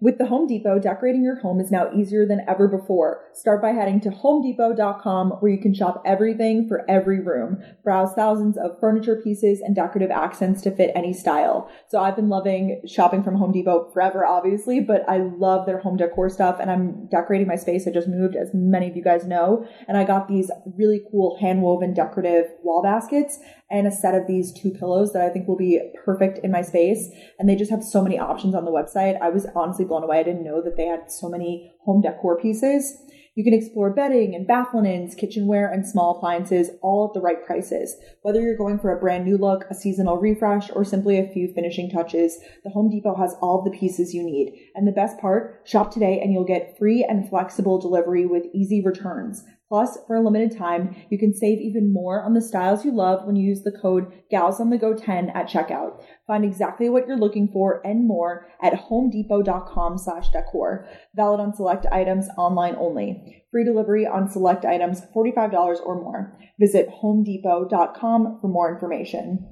With the Home Depot, decorating your home is now easier than ever before. Start by heading to homedepot.com where you can shop everything for every room. Browse thousands of furniture pieces and decorative accents to fit any style. So I've been loving shopping from Home Depot forever, obviously, but I love their home decor stuff and I'm decorating my space. I just moved, as many of you guys know, and I got these really cool hand woven decorative wall baskets and a set of these two pillows that I think will be perfect in my space. And they just have so many options on the website. I was honestly blown away. I didn't know that they had so many home decor pieces. You can explore bedding and bath linens, kitchenware, and small appliances all at the right prices. Whether you're going for a brand new look, a seasonal refresh, or simply a few finishing touches, the Home Depot has all the pieces you need. And the best part, shop today and you'll get free and flexible delivery with easy returns. Plus, for a limited time, you can save even more on the styles you love when you use the code GalsOnTheGo10 at checkout. Find exactly what you're looking for and more at homedepot.com slash decor. Valid on select items online only. Free delivery on select items $45 or more. Visit homedepot.com for more information.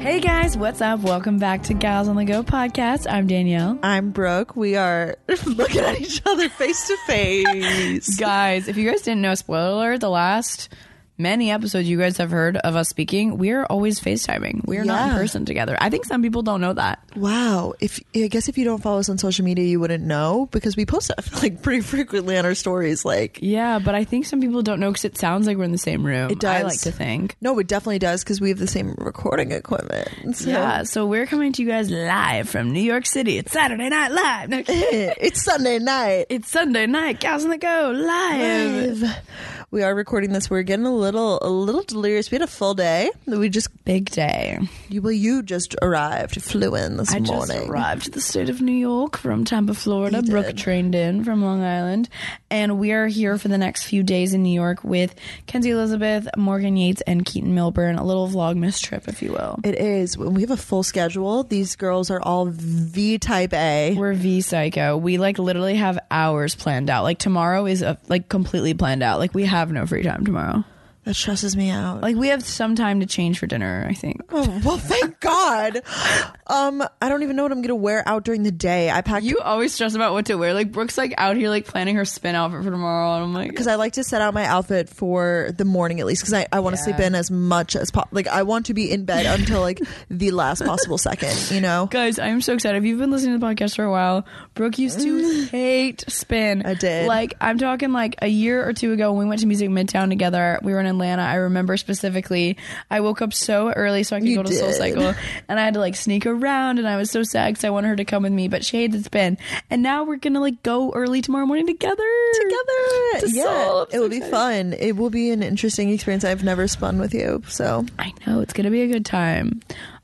Hey guys, what's up? Welcome back to Gals on the Go podcast. I'm Danielle. I'm Brooke. We are looking at each other face to face. Guys, if you guys didn't know, spoiler alert, the last many episodes you guys have heard of us speaking, we are always FaceTiming. We are not in person together. I think some people don't know that. Wow. If I guess if you don't follow us on social media, you wouldn't know because we post feel like pretty frequently on our stories. Like, Yeah, but I think some people don't know because it sounds like we're in the same room. It does. I like to think. no, it definitely does because we have the same recording equipment. So- Yeah, so we're coming to you guys live from New York City. It's Saturday Night Live. No, it's Sunday night. it's Sunday night. Gals on the Go live. Live. We are recording this. We're getting a little, a little delirious. We had a full day. We just, Big day. you, well, you just arrived. Flew in this I morning. just arrived to the state of New York from Tampa, Florida. You Brooke did. trained in from Long Island. And we are here for the next few days in New York with Kenzie Elizabeth, Morgan Yates, and Keaton Milburn. A little vlogmas trip, if you will. It is. We have a full schedule. These girls are all V type A. We're V Psycho. We like literally have hours planned out. Like tomorrow is uh like completely planned out. Like we have no free time tomorrow. That stresses me out. Like we have some time to change for dinner, I think. Oh, well, thank God. Um, I don't even know what I'm gonna wear out during the day. I packed You always stress about what to wear. Like Brooke's like out here like planning her spin outfit for tomorrow, and I'm like, because I like to set out my outfit for the morning at least because I, I want to sleep in as much as possible. Like I want to be in bed until like the last possible second. You know. Guys, I am so excited. If you've been listening to the podcast for a while, Brooke used to hate spin. I did. Like, I'm talking like a year or two ago when we went to Music Midtown together. We were in Atlanta. I remember specifically, I woke up so early so I could You go to Soul. Cycle. And I had to like sneak around and I was so sad because I wanted her to come with me, but she hated spin. And now we're going to like go early tomorrow morning together. Together, To yeah, Soul. I'm it so will be fun. It will be an interesting experience. I've never spun with you, so I know it's gonna be a good time.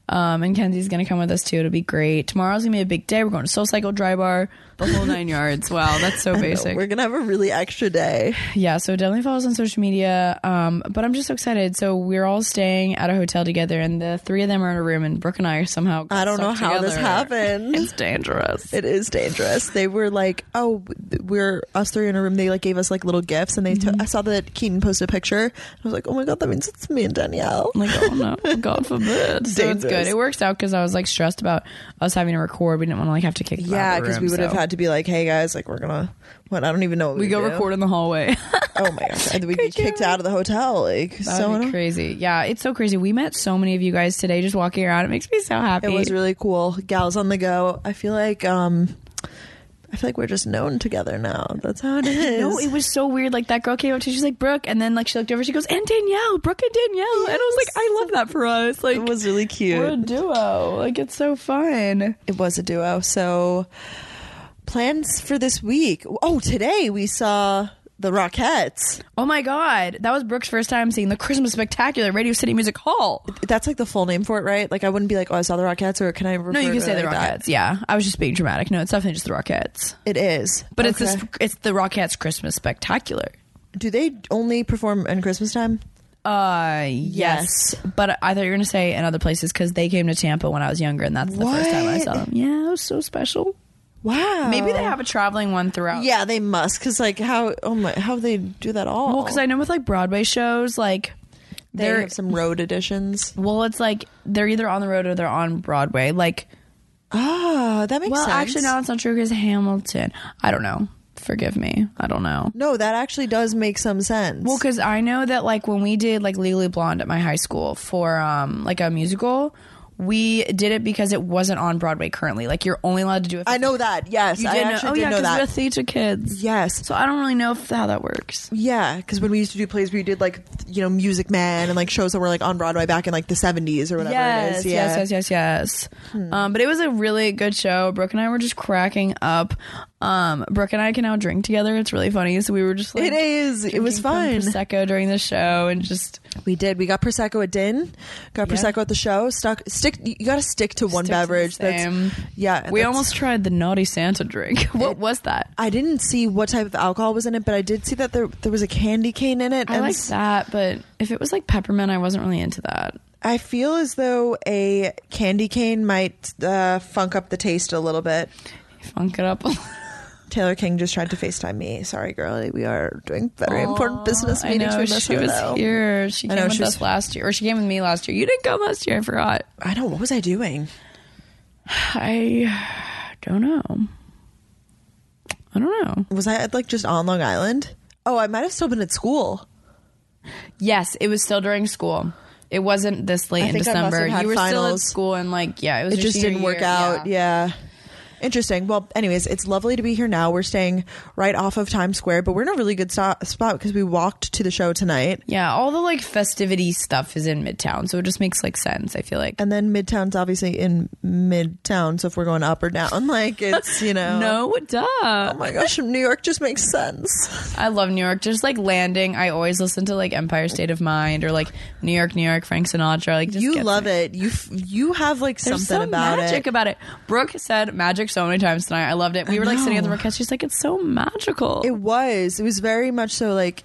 Um, and Kenzie's gonna come with us too. It'll be great. Tomorrow's gonna be a big day. We're going to Soul Cycle Dry Bar, the whole nine yards. Wow, that's so basic. we're gonna have a really extra day. yeah, so definitely follow us on social media. Um, but I'm just so excited. So we're all staying at a hotel together, and the three of them are in a room, and Brooke and I are somehow. I don't know how this together. happened. It's dangerous. It is dangerous. They were like, "Oh, we're us three in a room." They like gave us like little gifts, and they. Mm-hmm. took I saw that Keaton posted a picture. I was like, "Oh my god, that means it's me and Danielle." I'm like, oh no, God forbid. So it's good. It works out because I was like stressed about us having to record. We didn't want to like have to kick. Yeah, because we would have so. had to be like, "Hey guys, like we're gonna." What I don't even know what we, We go do. record in the hallway. Oh my gosh, and we get kicked out of the hotel. Like That'd so, be crazy. Yeah, it's so crazy. We met so many of you guys today just walking around. It makes me so happy. it was really cool. Gals on the go. I feel like um, I feel like we're just known together now. That's how it is. no, it was so weird. Like that girl came up to, she's like Brooke, and then like she looked over, she goes, and Danielle, Brooke and Danielle, and I was like, I love that for us. Like It was really cute. we're a duo. Like it's so fun. It was a duo. So plans for this week. Oh, today we saw the Rockettes. Oh my god, that was Brooke's first time seeing the Christmas Spectacular at Radio City Music Hall. That's like the full name for it, right? Like I wouldn't be like, oh, I saw the Rockettes, or can I? Refer No, you can say the like that? Rockettes. Yeah, I was just being dramatic. No, it's definitely just the Rockettes. It is, But it's this, it's the Rockettes Christmas Spectacular. Do they only perform in Christmas time? Uh, yes. But I thought you were gonna say in other places because they came to Tampa when I was younger, and that's the first time I saw them. Yeah, it was so special. Wow. Maybe they have a traveling one throughout. Yeah, they must. Cause like how oh my how they do that all? Well, because I know with like Broadway shows, like they have some road editions. well, it's like they're either on the road or they're on Broadway. Like, Ah, that makes well, sense. actually, no, it's not true because Hamilton. I don't know. Forgive me. I don't know. No, that actually does make some sense. Well, because I know that like when we did like Legally Blonde at my high school for um like a musical, we did it because it wasn't on Broadway currently. Like you're only allowed to do it. I know that. Yes, You I did know? actually Oh did yeah, know that. we're theater kids. yes. So I don't really know if how that works. Yeah, because when we used to do plays, we did like you know Music Man and like shows that were like on Broadway back in like the seventies or whatever Yes, it is. Yeah. yes, yes, yes, yes. Um, but it was a really good show. Brooke and I were just cracking up. Um, Brooke and I can now drink together. It's really funny. So we were just like It is. It was fun. prosecco during the show and just We did. We got prosecco at din. Got Yeah. prosecco at the show. Stuck. Stick. You got to stick to one stick to beverage. same. That's yeah. we that's- almost tried the naughty Santa drink. what was that? I didn't see what type of alcohol was in it, but I did see that there there was a candy cane in it. I like that, but if it was like peppermint, I wasn't really into that. I feel as though a candy cane might uh, funk up the taste a little bit. Funk it up. Taylor King just tried to FaceTime me. Sorry, girl. We are doing very important business meetings. I know she was Hello. here. She came know, with she was- us last year, or she came with me last year. You didn't come last year. I forgot. I don't. What was I doing? I don't know. I don't know. Was I like just on Long Island? Oh, I might have still been at school. Yes, it was still during school. It wasn't this late in think I must December. You were still at school, and like, yeah, it was. It just didn't work year, out. Yeah. Interesting. Well, anyways, it's lovely to be here now. We're staying right off of Times Square, but we're in a really good spot because we walked to the show tonight. Yeah, all the like festivity stuff is in Midtown, so it just makes like sense. I feel like. And then Midtown's obviously in Midtown, so if we're going up or down, like it's you know. No, duh. Oh my gosh, New York just makes sense. I love New York. Just like landing, I always listen to like Empire State of Mind or like New York, New York, Frank Sinatra. Like just you love me. it. You f- you have like There's something some about magic it. about it. Brooke said magic so many times tonight. I loved it. We were like sitting at the know. She's like, it's so magical. It was. It was very much so like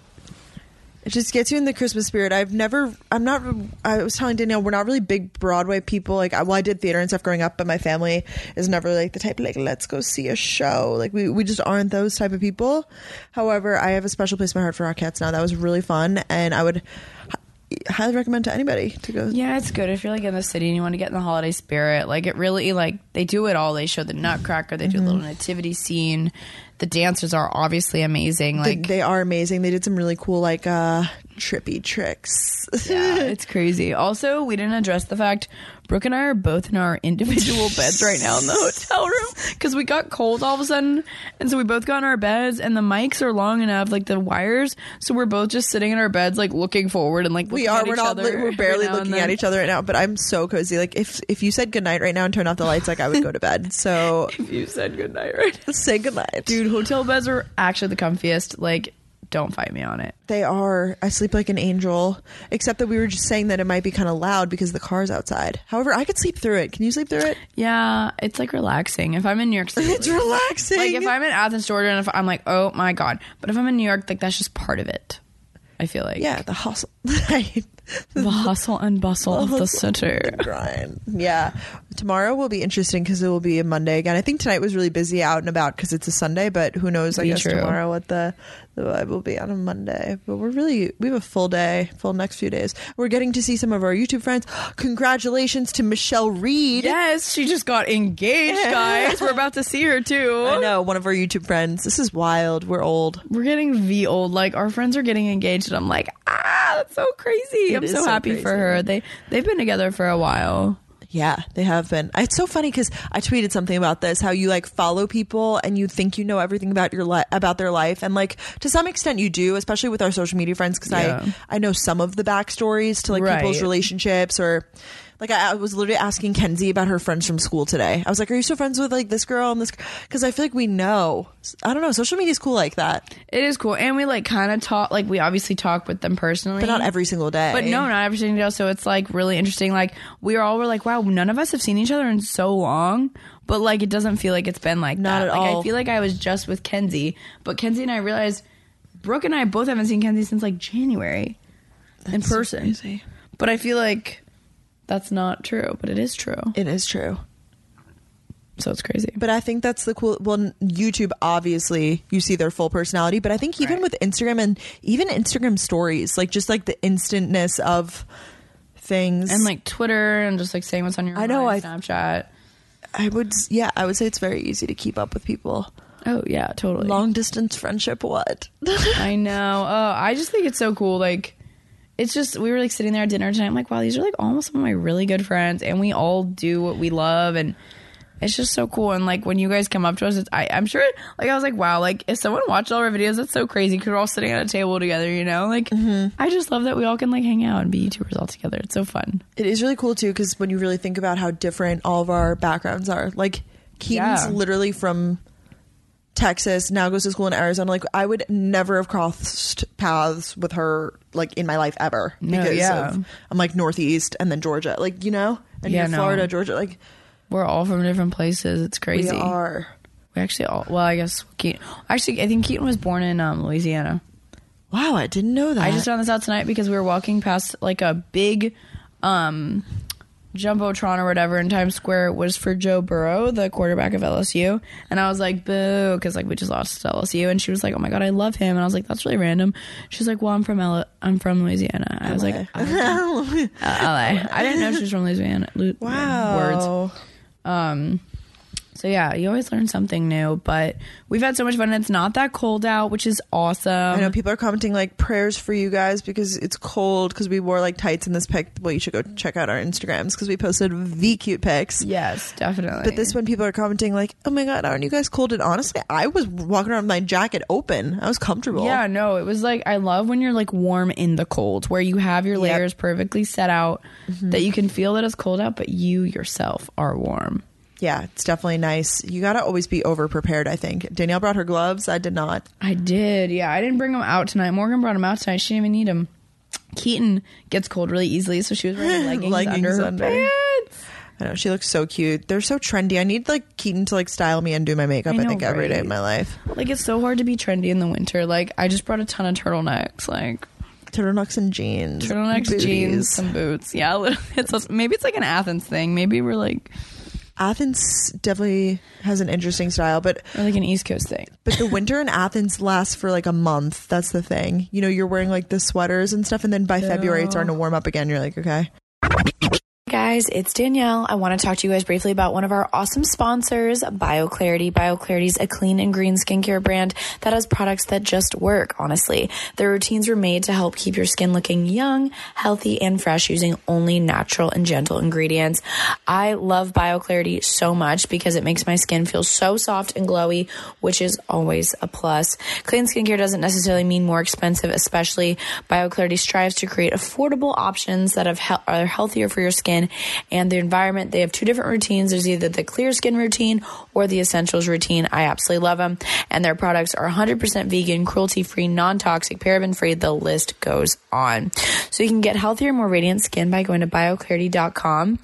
it just gets you in the Christmas spirit. I've never I'm not I was telling Danielle we're not really big Broadway people. Like I- well I did theater and stuff growing up, but my family is never like the type like let's go see a show. Like we we just aren't those type of people. However, I have a special place in my heart for Rockettes now. That was really fun and I would highly recommend to anybody to go Yeah, it's good if you're like in the city and you want to get in the holiday spirit. Like it really like they do it all. They show the Nutcracker. They do Mm-hmm. a little nativity scene. The dancers are obviously amazing. They- Like they are amazing. They did some really cool like uh trippy tricks. yeah, it's crazy. Also, we didn't address the fact Brooke and I are both in our individual beds right now in the hotel room because we got cold all of a sudden, and so we both got in our beds, and the mics are long enough, like the wires, so we're both just sitting in our beds, like looking forward and like We are. We're not. li- We're barely now and looking at each other right now. But I'm so cozy. Like if if you said goodnight right now and turned off the lights, like I would go to bed. So if You said goodnight, right? say goodnight, Dude, hotel beds are actually the comfiest. Like, don't fight me on it. They are. I sleep like an angel. Except that we were just saying that it might be kind of loud because the car's outside. However, I could sleep through it. Can you sleep through it? Yeah, it's like relaxing. If I'm in New York City, It's relaxing. like if I'm in Athens, Georgia, and if I'm like, oh my god, but if I'm in New York, like that's just part of it. I feel like yeah, the hustle. the hustle and bustle of the city. grind. Yeah. Tomorrow will be interesting because it will be a Monday again. I think tonight was really busy out and about because it's a Sunday, but who knows? I Be guess true. tomorrow what the the vibe will be on a Monday. But we're really we have a full day, full next few days. We're getting to see some of our YouTube friends. Congratulations to Michelle Reed. Yes, she just got engaged, guys. We're about to see her too. I know one of our YouTube friends. This is wild. We're old. We're getting V old. Like our friends are getting engaged, and I'm like, ah, that's so crazy. I'm so, so happy for her. They they've been together for a while. Yeah, they have been. It's so funny because I tweeted something about this. How you like follow people and you think you know everything about your li- about their life, and like to some extent you do, especially with our social media friends. Because Yeah. I I know some of the backstories to like people's relationships or. Like I, I was literally asking Kenzie about her friends from school today. I was like, "Are you still friends with like this girl and this?" Because I feel like we know. I don't know. Social media is cool like that, It is cool, and we like kind of talk. Like we obviously talk with them personally, but not every single day. But no, not every single day. So it's like really interesting. Like we all were like, wow, none of us have seen each other in so long. But like it doesn't feel like it's been like Not that. at like all. I feel like I was just with Kenzie, but Kenzie and I realized Brooke and I both haven't seen Kenzie since like January in person. crazy. But I feel like that's not true, but it is true. It is true. So it's crazy. But I think that's the cool. Well, YouTube obviously you see their full personality, but I think even Right. with Instagram and even Instagram stories, like just like the instantness of things, and like Twitter and just like saying what's on your I know, mind, I- Snapchat. I would, yeah, I would say it's very easy to keep up with people. Oh yeah, totally. Long distance friendship, what? I know. Oh, I just think it's so cool. Like, it's just we were like sitting there at dinner tonight. I'm like, wow, these are like almost some of my really good friends, and we all do what we love, and it's just so cool. And like when you guys come up to us, it's, I, I'm sure. Like I was like, wow, like if someone watched all our videos, that's so crazy because we're all sitting at a table together. You know, like mm-hmm. I just love that we all can like hang out and be YouTubers all together. It's so fun. It is really cool too because when you really think about how different all of our backgrounds are, like Keaton's Yeah. literally from Texas, now goes to school in Arizona. Like I would never have crossed paths with her like in my life ever No, because yeah. of I'm like Northeast and then Georgia, like you know, and Yeah, no. Florida, Georgia, like We're all from different places. It's crazy. we are. We actually all. Well, I guess Keaton. Actually, I think Keaton was born in um, Louisiana. Wow, I didn't know that. I just found this out tonight because we were walking past like a big um jumbotron or whatever in Times Square was for Joe Burrow, the quarterback of LSU, and I was like, "Boo!" Because like we just lost to LSU, and she was like, "Oh my god, I love him," and I was like, "That's really random." She's like, "Well, I'm from L- I'm from Louisiana." I was like, LA. "Uh, "LA." I didn't know she was from Louisiana. Lu- wow. Words. Um, so yeah, you always learn something new. But we've had so much fun. and It's not that cold out, which is awesome. I know people are commenting like prayers for you guys because it's cold because we wore like tights in this pic. Well, you should go check out our Instagrams because we posted v cute pics. Yes, definitely. But this one, people are commenting like, "Oh my god, aren't you guys cold?" And honestly, I was walking around with my jacket open. I was comfortable. Yeah, no, it was like I love when you're like warm in the cold, where you have your Yep. Mm-hmm. layers perfectly set out, that you can feel that it's cold out, but you yourself are warm. Yeah, it's definitely nice. You gotta always be over prepared. I think Danielle brought her gloves. I did not. I did, yeah. I didn't bring them out tonight. Morgan brought them out tonight. She didn't even need them. Keaton gets cold really easily, so she was wearing leggings, Leggings under her under. pants. I know she looks so cute. They're so trendy. I need like Keaton to like style me and do my makeup. I I, know, think every day right? of my life. Like it's so hard to be trendy in the winter. Like I just brought a ton of turtlenecks, like Turtlenecks and jeans. turtlenecks, booties. jeans, some boots. Yeah, it's maybe it's like an Athens thing. Maybe we're like Athens definitely has an interesting style, but or like an East Coast thing. but the winter in Athens lasts for like a month. That's the thing. You know, you're wearing like the sweaters and stuff, and then by February it's starting to warm up again. You're like, okay. Guys, it's Danielle. I want to talk to you guys briefly about one of our awesome sponsors, BioClarity. BioClarity is a clean and green skincare brand that has products that just work, honestly. Their routines were made to help keep your skin looking young, healthy, and fresh using only natural and gentle ingredients. I love BioClarity so much because it makes my skin feel so soft and glowy, which is always a plus. Clean skincare doesn't necessarily mean more expensive, especially BioClarity strives to create affordable options that have are healthier for your skin and the environment. They have two different routines. There's either the clear skin routine or the essentials routine. I absolutely love them. And their products are 100% vegan, cruelty free, non toxic, paraben free. The list goes on. So you can get healthier, more radiant skin by going to bioclarity.com.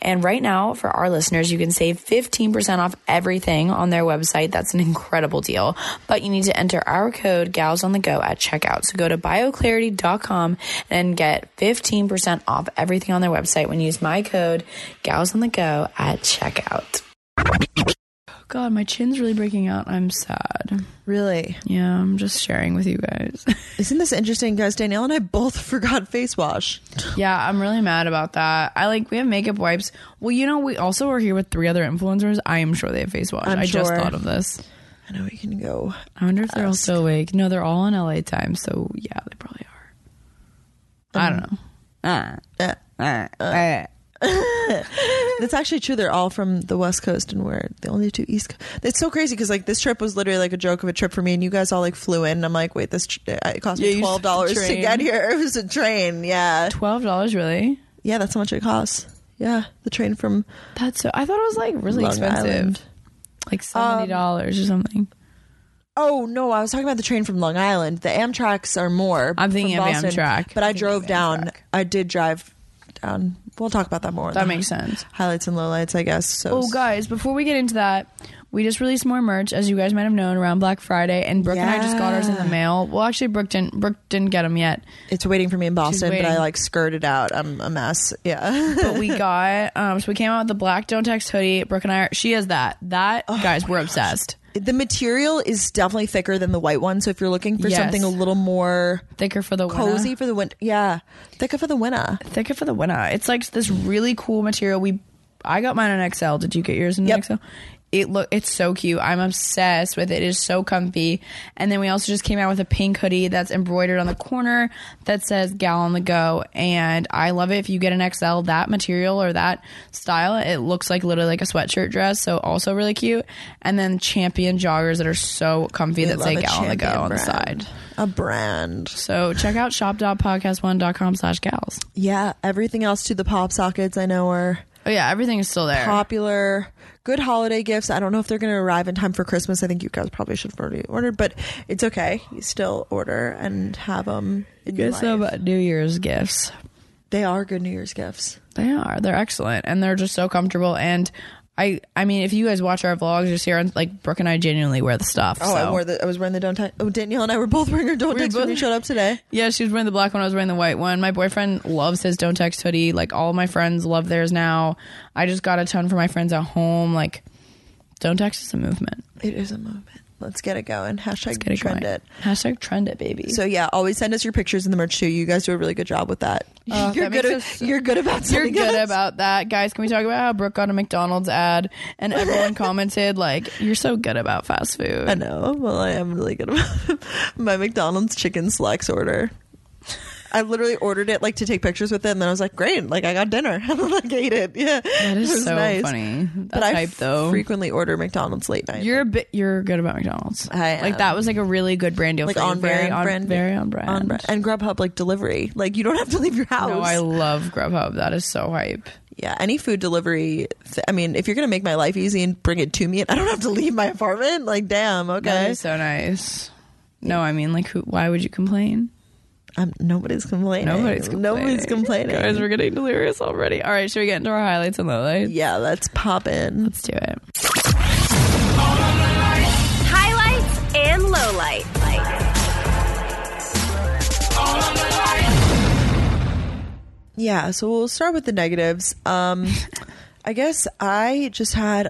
And right now, for our listeners, you can save 15% off everything on their website. That's an incredible deal. But you need to enter our code GALS on the go at checkout. So go to bioclarity.com and get 15% off everything on their website when you use my code GALS on the go at checkout. God, my chin's really breaking out. I'm sad. Really? Yeah, I'm just sharing with you guys. Isn't this interesting, guys? Danielle and I both forgot face wash. yeah, I'm really mad about that. I like we have makeup wipes. Well, you know, we also are here with three other influencers. I am sure they have face wash. I'm I just sure. thought of this. I know we can go. I wonder if they're all still awake. No, they're all in LA time, so yeah, they probably are. I don't know. Uh, ah, ah. That's actually true. They're all from the West Coast, and we're the only two East. Coast. It's so crazy because like this trip was literally like a joke of a trip for me, and you guys all like flew in. And I'm like, wait, this tr- uh, it cost Yeah, me you twelve dollars took the to train. get here. It was a train. Yeah, Twelve dollars, really? yeah, that's how much it costs. Yeah, the train from That's so. I thought it was like really Long expensive, Island. like seventy dollars um, or something. Oh no, I was talking about the train from Long Island. The Amtrak's are more. I'm thinking from of Boston, Amtrak. but I I'm thinking drove down. Amtrak. I did drive down. We'll talk about that more. That makes sense. Highlights and lowlights, I guess. So Oh, guys, before we get into that, we just released more merch, as you guys might have known, around Black Friday, and Brooke and I just got ours in the mail. Well, actually, Brooke didn't. Brooke didn't get them yet, It's waiting for me in Boston, but I like skirted out. I'm a mess. Yeah. but we got. Um, so we came out with the black Don't Text hoodie. Brooke and I. Are, she has that. That Oh guys, we're obsessed. the material is definitely thicker than the white one. So if you're looking for Yes. something a little more Thicker for the winter. cozy for the winter, yeah, thicker for the winter. thicker for the winter. It's like this really cool material. We, I got mine in XL. Did you get yours in Yep. XL? It look, it's so cute. I'm obsessed with it. It is so comfy. And then we also just came out with a pink hoodie that's embroidered on the corner that says "Gal on the Go." And I love it. If you get an XL, that material or that style, it looks like literally like a sweatshirt dress. So also really cute. And then Champion joggers that are so comfy that say "Gal on the Go" champion on the side. A brand. So check out shop.podcast1.com slash gals. Yeah. Everything else to the pop sockets I know are Oh yeah, everything is still there. popular. Good holiday gifts. I don't know if they're going to arrive in time for Christmas. I think you guys probably should have already ordered, but it's okay. You still order and have them in Get some. New Year's gifts. They are good New Year's gifts. They are. They're excellent, and they're just so comfortable. And I, I mean, if you guys watch our vlogs, you see our like Brooke and I genuinely wear the stuff. Oh, so. I wore the. I was wearing the don't. Te- oh, Danielle and I were both wearing our don't We text when both- we showed up today. Yeah, she was wearing the black one. I was wearing the white one. My boyfriend loves his Don't Text hoodie. Like all of my friends love theirs now. I just got a ton for my friends at home. Like, Don't Text is a movement. It is a movement. Let's get it going. Hashtag Get it trend going. it. Hashtag trend it, baby. So yeah, always send us your pictures in the merch too. You guys do a really good job with that. Oh, you're that good. makes At, us- you're good about. You're good us- about that, guys. Can we talk about how Brooke got a McDonald's ad and everyone commented like, "You're so good about fast food." I know. Well, I am really good about my McDonald's chicken selects order. I literally ordered it like to take pictures with it, and then I was like, "Great! Like I got dinner." I like ate it. Yeah, That It is was so nice. funny. But I though. frequently order McDonald's late night. You're a bit. You're good about McDonald's. I like that was like a really good brand deal. like on very brand, on brand, very on brand. on brand, and Grubhub like delivery. Like you don't have to leave your house. No, I love Grubhub. That is so hype. yeah, any food delivery. Th- I mean, if you're gonna make my life easy and bring it to me, and I don't have to leave my apartment, like damn, okay. is so nice. No, I mean, like, who? Why would you complain? I'm, nobody's complaining. Nobody's complaining. Nobody's complaining. Guys, we're getting delirious already. All right, should we get into our highlights and lowlights? yeah, let's pop in. Let's do it. Highlights and lowlights. Yeah, so we'll start with the negatives. Um, I guess I just had.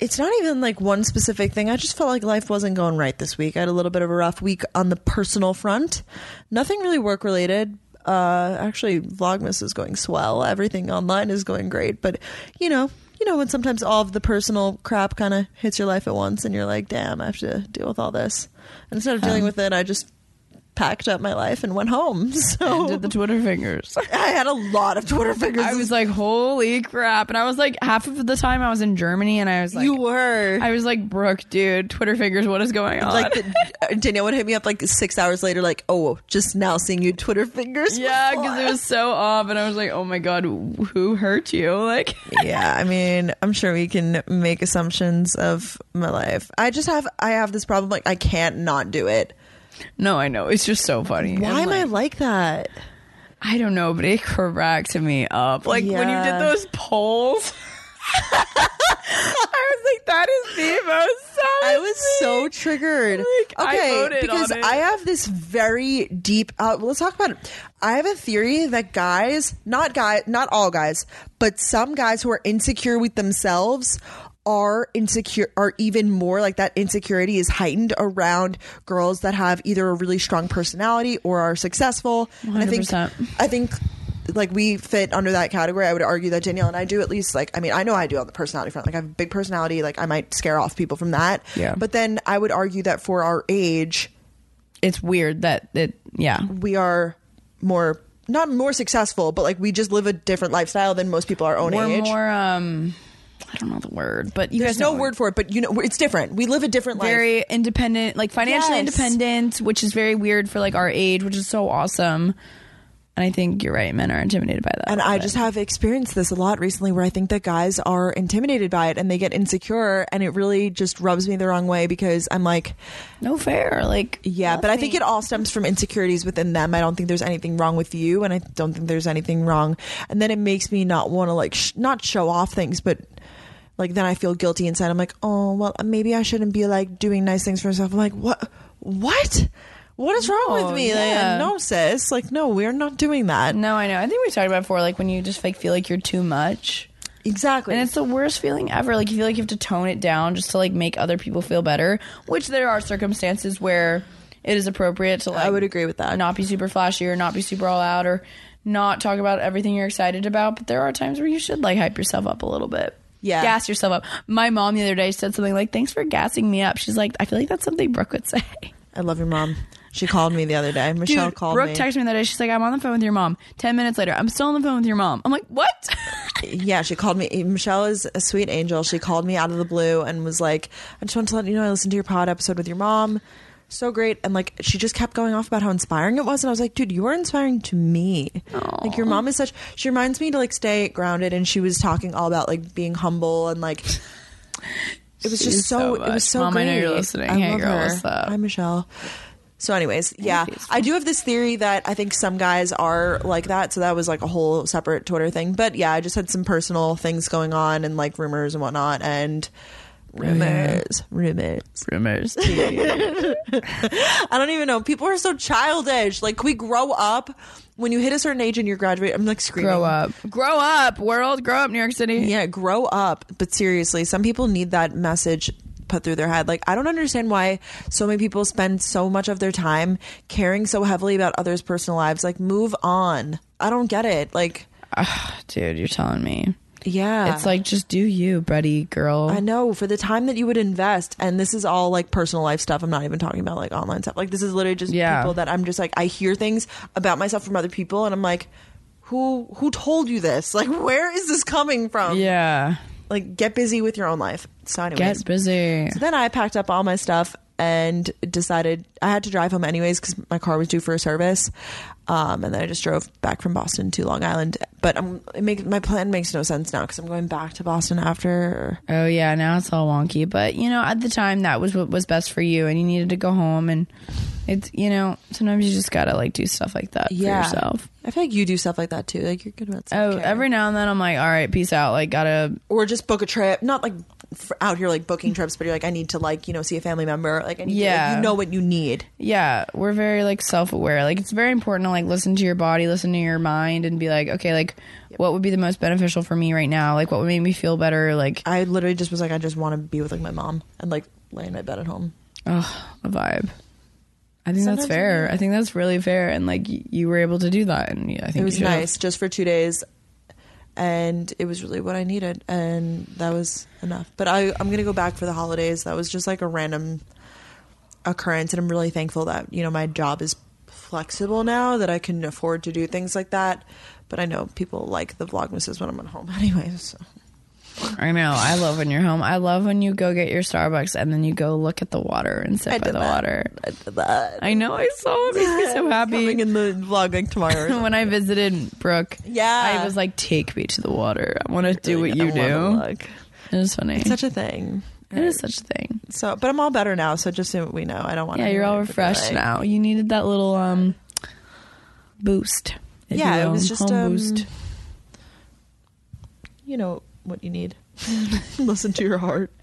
It's not even like one specific thing. I just felt like life wasn't going right this week. I had a little bit of a rough week on the personal front. Nothing really work related. Uh, actually, Vlogmas is going swell. Everything online is going great. But you know, you know when sometimes all of the personal crap kind of hits your life at once, and you're like, "Damn, I have to deal with all this." And instead of dealing with it, I just packed up my life and went home. So And did the Twitter fingers. I had a lot of Twitter fingers. I was like, holy crap. And I was like, half of the time I was in Germany and I was like, you were. I was like, Brooke, dude, Twitter fingers, what is going on? like the, uh, Danielle would hit me up like six hours later, like, "Oh, just now seeing you Twitter fingers." yeah, because it was so off. And I was like, oh my God, who hurt you? Like, yeah, I mean, I'm sure we can make assumptions of my life. I just have, I have this problem. Like, I can't not do it. No, I know. It's just so funny. Why am I like, that? I don't know, but it cracked me up. Like when you Yeah. did those polls. I was like, that is the most savage I was so thing. triggered. Like, I okay, voted because on it. I have this very deep. Uh, let's talk about it. I have a theory that guys, not guy, not all guys, but some guys who are insecure with themselves are insecure are even more like that insecurity is heightened around girls that have either a really strong personality or are successful and i think 100%. i think like we fit under that category i would argue that danielle and i do at least like i mean i know i do on the personality front like i have a big personality like i might scare off people from that Yeah. but then i would argue that for our age It's weird that it, yeah. we are more not more successful but like we just live a different lifestyle than most people our own We're age more, um, I don't know the word, but you there's guys no word for it but you know it's different we live a different life very independent, like financially Yes. independent, which is very weird for like our age, which is so awesome. And I think you're right. Men are intimidated by that. and I just have experienced this a lot recently where I think that guys are intimidated by it and they get insecure and it really just rubs me the wrong way because I'm like, no fair. Like, yeah, but I think it all stems from insecurities within them. I don't think there's anything wrong with you and I don't think there's anything wrong. And then it makes me not want to like, sh- not show off things, but like then I feel guilty inside. I'm like, oh well, maybe I shouldn't be like doing nice things for myself. I'm like, what? What? What is wrong No, with me? yeah. Like, no, sis. Like, no, we're not doing that. No, I know. I think we talked about before, like when you just like feel like you're too much. Exactly. And it's the worst feeling ever. Like you feel like you have to tone it down just to like make other people feel better. Which there are circumstances where it is appropriate to like I would agree with that. not be super flashy or not be super all out or not talk about everything you're excited about. But there are times where you should like hype yourself up a little bit. Yeah. Gas yourself up. My mom the other day said something like, Thanks for gassing me up. She's like, I feel like that's something Brooke would say. I love your mom. She called me the other day. Michelle Dude, called Brooke me. texted me that day. She's like, I'm on the phone with your mom. Ten minutes later, I'm still on the phone with your mom. I'm like, what? yeah, she called me. Michelle is a sweet angel. She called me out of the blue and was like, "I just want to let you know I listened to your pod episode with your mom. So great." And like, she just kept going off about how inspiring it was, and I was like, "Dude, you are inspiring to me. Like, your mom is such. She reminds me to like stay grounded." And she was talking all about like being humble and like. It was She's just so. so it was so Mom, I great. know you're listening. I Hey, love girl, her. what's up? Hi, Michelle. So, anyways, yeah, I do have this theory that I think some guys are like that. So that was like a whole separate Twitter thing. But yeah, I just had some personal things going on and like rumors and whatnot and rumors, rumors. Rumors. I don't even know. People are so childish. Like, can we grow up? When you hit a certain age and you're graduating, I'm like screaming. grow up. Grow up, world. Grow up, New York City. Yeah, grow up. But seriously, some people need that message put through their head. Like, I don't understand why so many people spend so much of their time caring so heavily about others' personal lives. Like, move on. I don't get it. Like, Dude, you're telling me. Yeah. It's like, just do you, buddy, girl. I know for the time that you would invest, and this is all like personal life stuff. I'm not even talking about like online stuff. Like this is literally just Yeah. people that I'm just like I hear things about myself from other people, and I'm like, who who told you this? Like, where is this coming from? Yeah. Like, get busy with your own life. So, anyways, Get busy. So then I packed up all my stuff and decided I had to drive home anyways because my car was due for a service. Um, and then I just drove back from Boston to Long Island. But I'm, it make, my plan makes no sense now because I'm going back to Boston after. Oh yeah, now it's all wonky. But you know, at the time, that was what was best for you, and you needed to go home. And it's you know, sometimes you just gotta like do stuff like that for yourself. I feel like you do stuff like that too. Like you're good about Oh, self-care. every now and then I'm like, all right, peace out. Like, gotta or just book a trip. Not like out here like booking trips, but you're like I need to like you know see a family member. Like I need to, Yeah. like, you know what you need. yeah, we're very like self aware. Like it's very important to like listen to your body, listen to your mind, and be like, okay, like what would be the most beneficial for me right now? Like what would make me feel better? Like, I literally just was like I just want to be with like my mom and like lay in my bed at home. oh, a vibe. I think Sometimes that's fair. I think that's really fair, and like you were able to do that, and yeah, I think It was nice just for two days, and it was really what I needed, and that was enough. But I I'm gonna go back for the holidays. That was just like a random occurrence, and I'm really thankful that you know my job is flexible now that I can afford to do things like that. But I know people like the vlogmases when I'm at home, anyways. So. I know. I love when you're home. I love when you go get your Starbucks and then you go look at the water and sit I by the that. water. I did that. I know. I saw it. Makes me so happy. Coming in the vlog like tomorrow. when I visited Brooke, Yeah. I was like, "Take me to the water. I want to do what you do." It was funny. It's such a thing. it is such a thing. So, but I'm all better now. So just so we know, I don't want. To. Yeah, you're all anyone to be refreshed now. You needed that little um boost. Yeah, it was just home um, boost. You know what you need. Listen to your heart.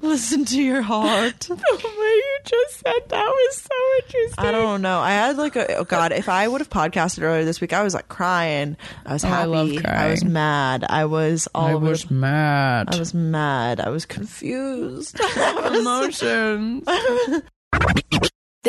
Listen to your heart. The way you just said that was so interesting. I don't know. I had like a oh god. If I would have podcasted earlier this week, I was like crying. I was Oh, I happy. love I was mad. I was all I over. was mad. I was mad. I was confused. emotions.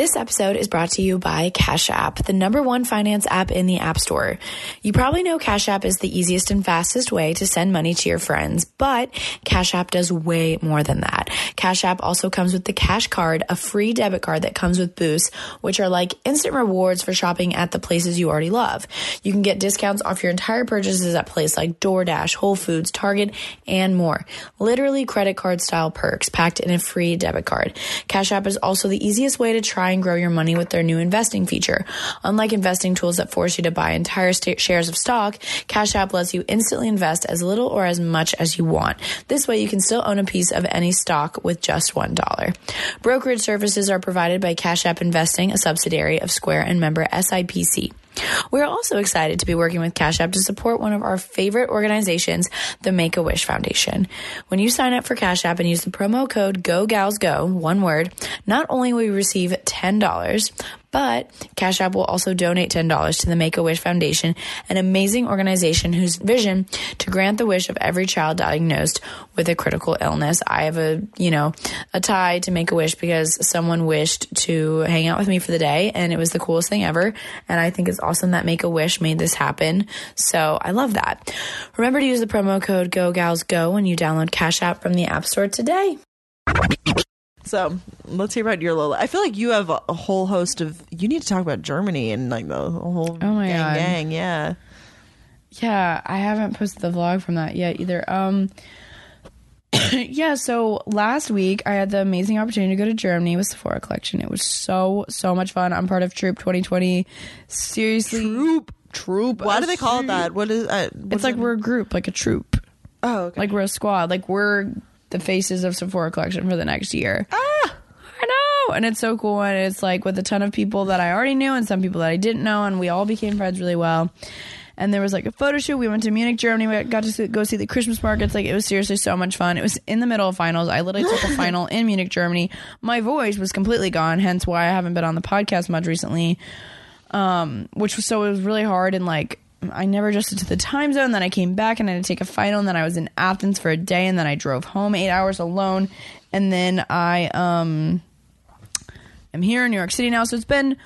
This episode is brought to you by Cash App, the number one finance app in the App Store. You probably know Cash App is the easiest and fastest way to send money to your friends, but Cash App does way more than that. Cash App also comes with the Cash Card, a free debit card that comes with boosts, which are like instant rewards for shopping at the places you already love. You can get discounts off your entire purchases at places like DoorDash, Whole Foods, Target, and more. Literally credit card style perks packed in a free debit card. Cash App is also the easiest way to try and grow your money with their new investing feature. Unlike investing tools that force you to buy entire shares of stock, Cash App lets you instantly invest as little or as much as you want. This way you can still own a piece of any stock with just $1. Brokerage services are provided by Cash App Investing, a subsidiary of Square and member SIPC. We're also excited to be working with Cash App to support one of our favorite organizations, the Make a Wish Foundation. When you sign up for Cash App and use the promo code GOGALSGO, one word, not only will you receive $10, but Cash App will also donate $10 to the Make a Wish Foundation, an amazing organization whose vision to grant the wish of every child diagnosed with a critical illness. I have a, you know, a tie to Make a Wish because someone wished to hang out with me for the day and it was the coolest thing ever. And I think it's awesome that Make a Wish made this happen. So I love that. Remember to use the promo code GOGALSGO when you download Cash App from the App Store today. So let's hear about your Lola. I feel like you have a, whole host of. You need to talk about Germany and like the whole Oh my gang, God. gang. Yeah. Yeah, I haven't posted the vlog from that yet either. Um yeah, so last week I had the amazing opportunity to go to Germany with Sephora collection. It was so so much fun. I'm part of Troop 2020. Seriously, Troop Troop. Why do they call it that? What is? Uh, what It's is like it? we're a group, like a troop. Oh, okay. Like we're a squad. Like we're the faces of Sephora collection for the next year. Ah! I know. And it's so cool. And it's like with a ton of people that I already knew and some people that I didn't know. And we all became friends really well. And there was like a photo shoot. We went to Munich, Germany. We got to see, go see the Christmas markets. Like it was seriously so much fun. It was in the middle of finals. I literally took a final in Munich, Germany. My voice was completely gone, hence why I haven't been on the podcast much recently um, which was so it was really hard and like I never adjusted to the time zone. Then I came back and I had to take a final, and then I was in Athens for a day, and then I drove home eight hours alone, and then I um am here in New York City now. So it's been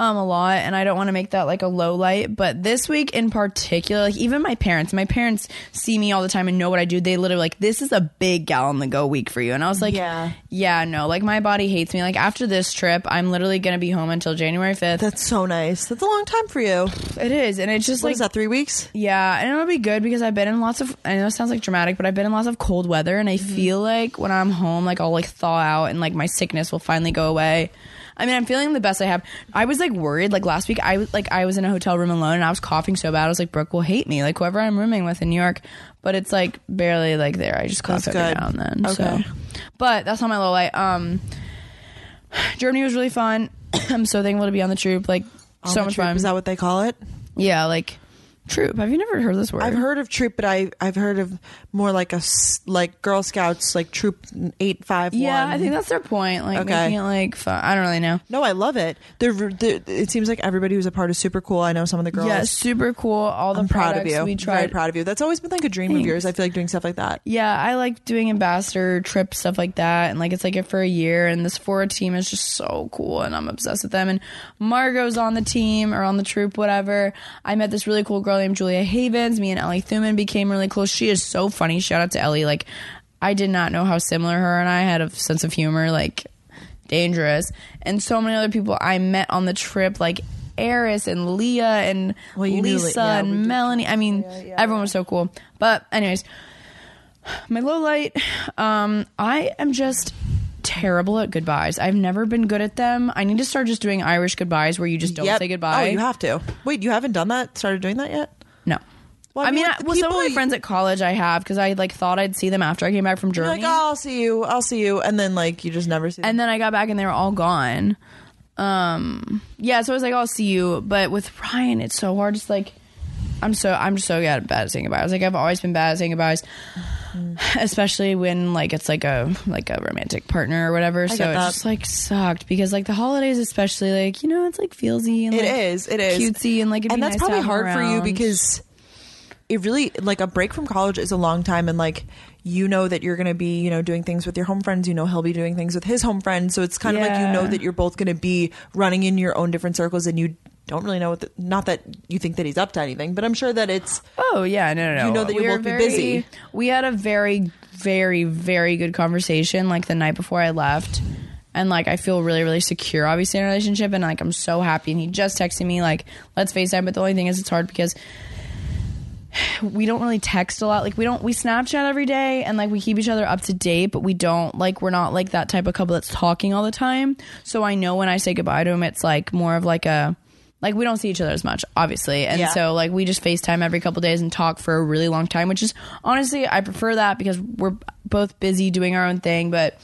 um a lot, and I don't want to make that like a low light. But this week in particular, like even my parents, my parents see me all the time and know what I do. They literally like this is a big gal on the go week for you, and I was like, Yeah. yeah, no, like my body hates me. Like after this trip, I'm literally gonna be home until January fifth. That's so nice. That's a long time for you. It is, and it's just What like is that? Three weeks? yeah, and it'll be good because I've been in lots of. I know it sounds like dramatic, but I've been in lots of cold weather, and I feel like when I'm home, like I'll like thaw out, and like my sickness will finally go away. I mean, I'm feeling the best I have. I was like worried, like last week. I was like, I was in a hotel room alone, and I was coughing so bad. I was like, Brooke will hate me, like whoever I'm rooming with in New York. But it's like barely like there. I just cough That's every good. now and then. Okay. So, but that's not my low light. Um, Germany was really fun. I'm so thankful to be on the troop. Like On so much troop, fun. Is that what they call it? yeah, like troop. Have you never heard this word? I've heard of troop, but I I've heard of more like a like Girl Scouts, like troop eight five. Yeah, I think that's their point. Like Okay. making it like fun. I don't really know. No, I love it. They're, they're, it seems like everybody who's a part is super cool. I know some of the girls. Yeah, super cool. All the I'm proud of you. We Very proud of you. That's always been like a dream of yours. I feel like doing stuff like that. Yeah, I like doing ambassador trips, stuff like that, and like it's like it for a year. And this Sephora team is just so cool, and I'm obsessed with them. And Margot's on the team or on the troop, whatever. I met this really cool girl named Julia Havens. Me and Ellie Thumann became really close. She is so funny. Shout out to Ellie. Like, I did not know how similar her and I had a sense of humor. Like, dangerous. And so many other people I met on the trip, like Eris and Leah and Well, Lisa yeah, and Melanie. I mean, everyone was so cool. But anyways, my low light, um, I am just terrible at goodbyes. I've never been good at them. I need to start just doing Irish goodbyes where you just don't Yep. say goodbye. Oh, you have to. Wait, you haven't done that? Started doing that yet? no. Well, I I mean, I, like, well, some of people- my friends at college I have because I like thought I'd see them after I came back from You're Germany, like, oh, I'll see you. I'll see you. And then like you just never see them. and then I got back and they were all gone. Um, yeah, so I was like, I'll see you. But with Ryan, it's so hard. It's like I'm so I'm just so bad at saying goodbye. I was like I've always been bad at saying goodbyes, especially when like it's like a like a romantic partner or whatever. so it that. just like sucked because like the holidays, especially like you know it's like feelsy and It like, is. It is cutesy and like it'd and be that's nice to probably have hard for you around. because it really like a break from college is a long time and like you know that you're going to be you know doing things with your home friends you know he'll be doing things with his home friends so it's kind of like you know Yeah. that you're both going to be running in your own different circles and you don't really know what the, not that you think that he's up to anything but i'm sure that it's Oh yeah, no, no, no. You know that We you'll were both be busy. We had a very, very, very good conversation like the night before I left, and like I feel really, really secure, obviously in a relationship, and like I'm so happy. And he just texted me like, "Let's Facetime," but the only thing is, it's hard because we don't really text a lot. Like we don't we Snapchat every day and like we keep each other up to date, but we don't like we're not like that type of couple that's talking all the time. So I know when I say goodbye to him, it's like more of like a like we don't see each other as much, obviously, and Yeah. so like we just FaceTime every couple days and talk for a really long time, which is honestly I prefer that because we're both busy doing our own thing, but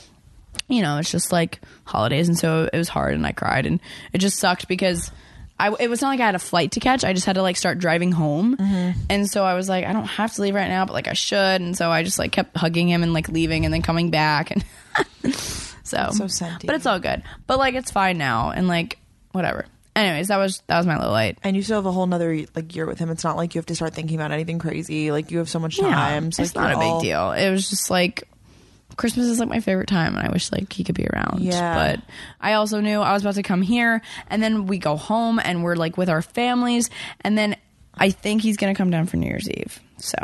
you know it's just like holidays, and so it was hard, and I cried, and it just sucked because I, it was not like I had a flight to catch. I just had to like start driving home, Mm-hmm. and so I was like, I don't have to leave right now, but like I should, and so I just like kept hugging him and like leaving and then coming back, and so So senti. But it's all good. But like it's fine now, and like whatever. Anyways, that was that was my low light. And you still have a whole nother like year with him. It's not like you have to start thinking about anything crazy. Like you have so much time. so, it's like, not a you're big all- deal. It was just like Christmas is like my favorite time, and I wish like he could be around. Yeah. But I also knew I was about to come here, and then we go home, and we're like with our families, and then I think he's gonna come down for New Year's Eve. So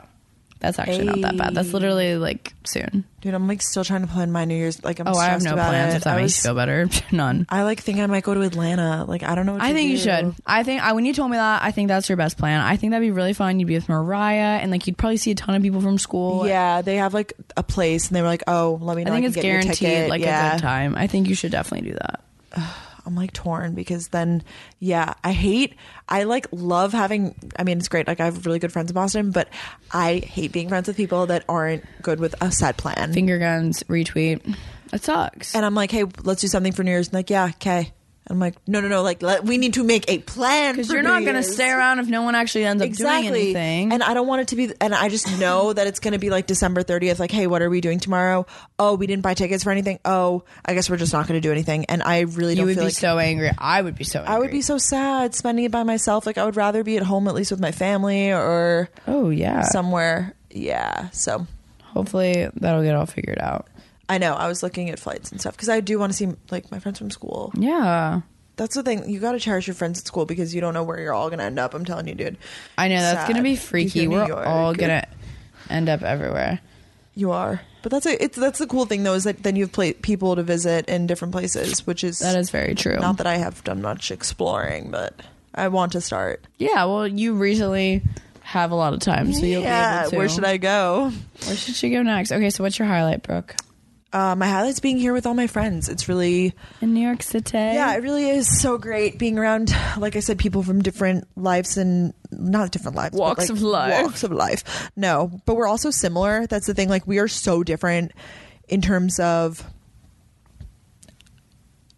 that's actually not that bad. That's literally like soon. Dude, I'm like still trying to plan my New Year's. Like I'm. Oh, I have stressed no about plans. It. If that I makes was- you feel better, none. I like think I might go to Atlanta. Like I don't know. What I to think you do. should. I think I, when you told me that, I think that's your best plan. I think that'd be really fun. You'd be with Mariah, and like you'd probably see a ton of people from school. Yeah, they have like a place, and they were like, "Oh, let me I know." think can it's guaranteed like yeah. a good time. I think you should definitely do that. I'm like torn because then, yeah, I hate. I like love having. I mean, it's great. Like I have really good friends in Boston, but I hate being friends with people that aren't good with a set plan. Finger guns, retweet. It sucks. and I'm like, hey, let's do something for New Year's. And like, yeah, okay. I'm like, no, no, no. Like, let, we need to make a plan Because you're not going to stay around if no one actually ends up doing exactly. anything. And I don't want it to be. And I just know that it's going to be like December 30th. Like, hey, what are we doing tomorrow? Oh, we didn't buy tickets for anything. Oh, I guess we're just not going to do anything. And I really you would be like so angry. I would be so angry. I would be so sad spending it by myself. Like, I would rather be at home at least with my family or Oh, yeah. somewhere. Yeah. So Hopefully that'll get all figured out. I know I was looking at flights and stuff because I do want to see like my friends from school. Yeah. That's the thing. You got to cherish your friends at school because you don't know where you're all going to end up. I'm telling you, dude. I know that's going to be freaky. We're York. all going to end up everywhere. You are. But that's a, it's that's the cool thing though is that then you have pla people to visit in different places, which is That is very true. not that I have done much exploring, but I want to start. Yeah, well, you recently have a lot of time, so you'll yeah, be able to. where should I go? Where should she go next? Okay, so what's your highlight, Brooke? Uh, my highlights being here with all my friends. It's really In New York City. yeah, it really is so great being around. Like I said, people from different lives and not different lives, Walks like, of life. Walks of life. No, but we're also similar. That's the thing. Like we are so different in terms of.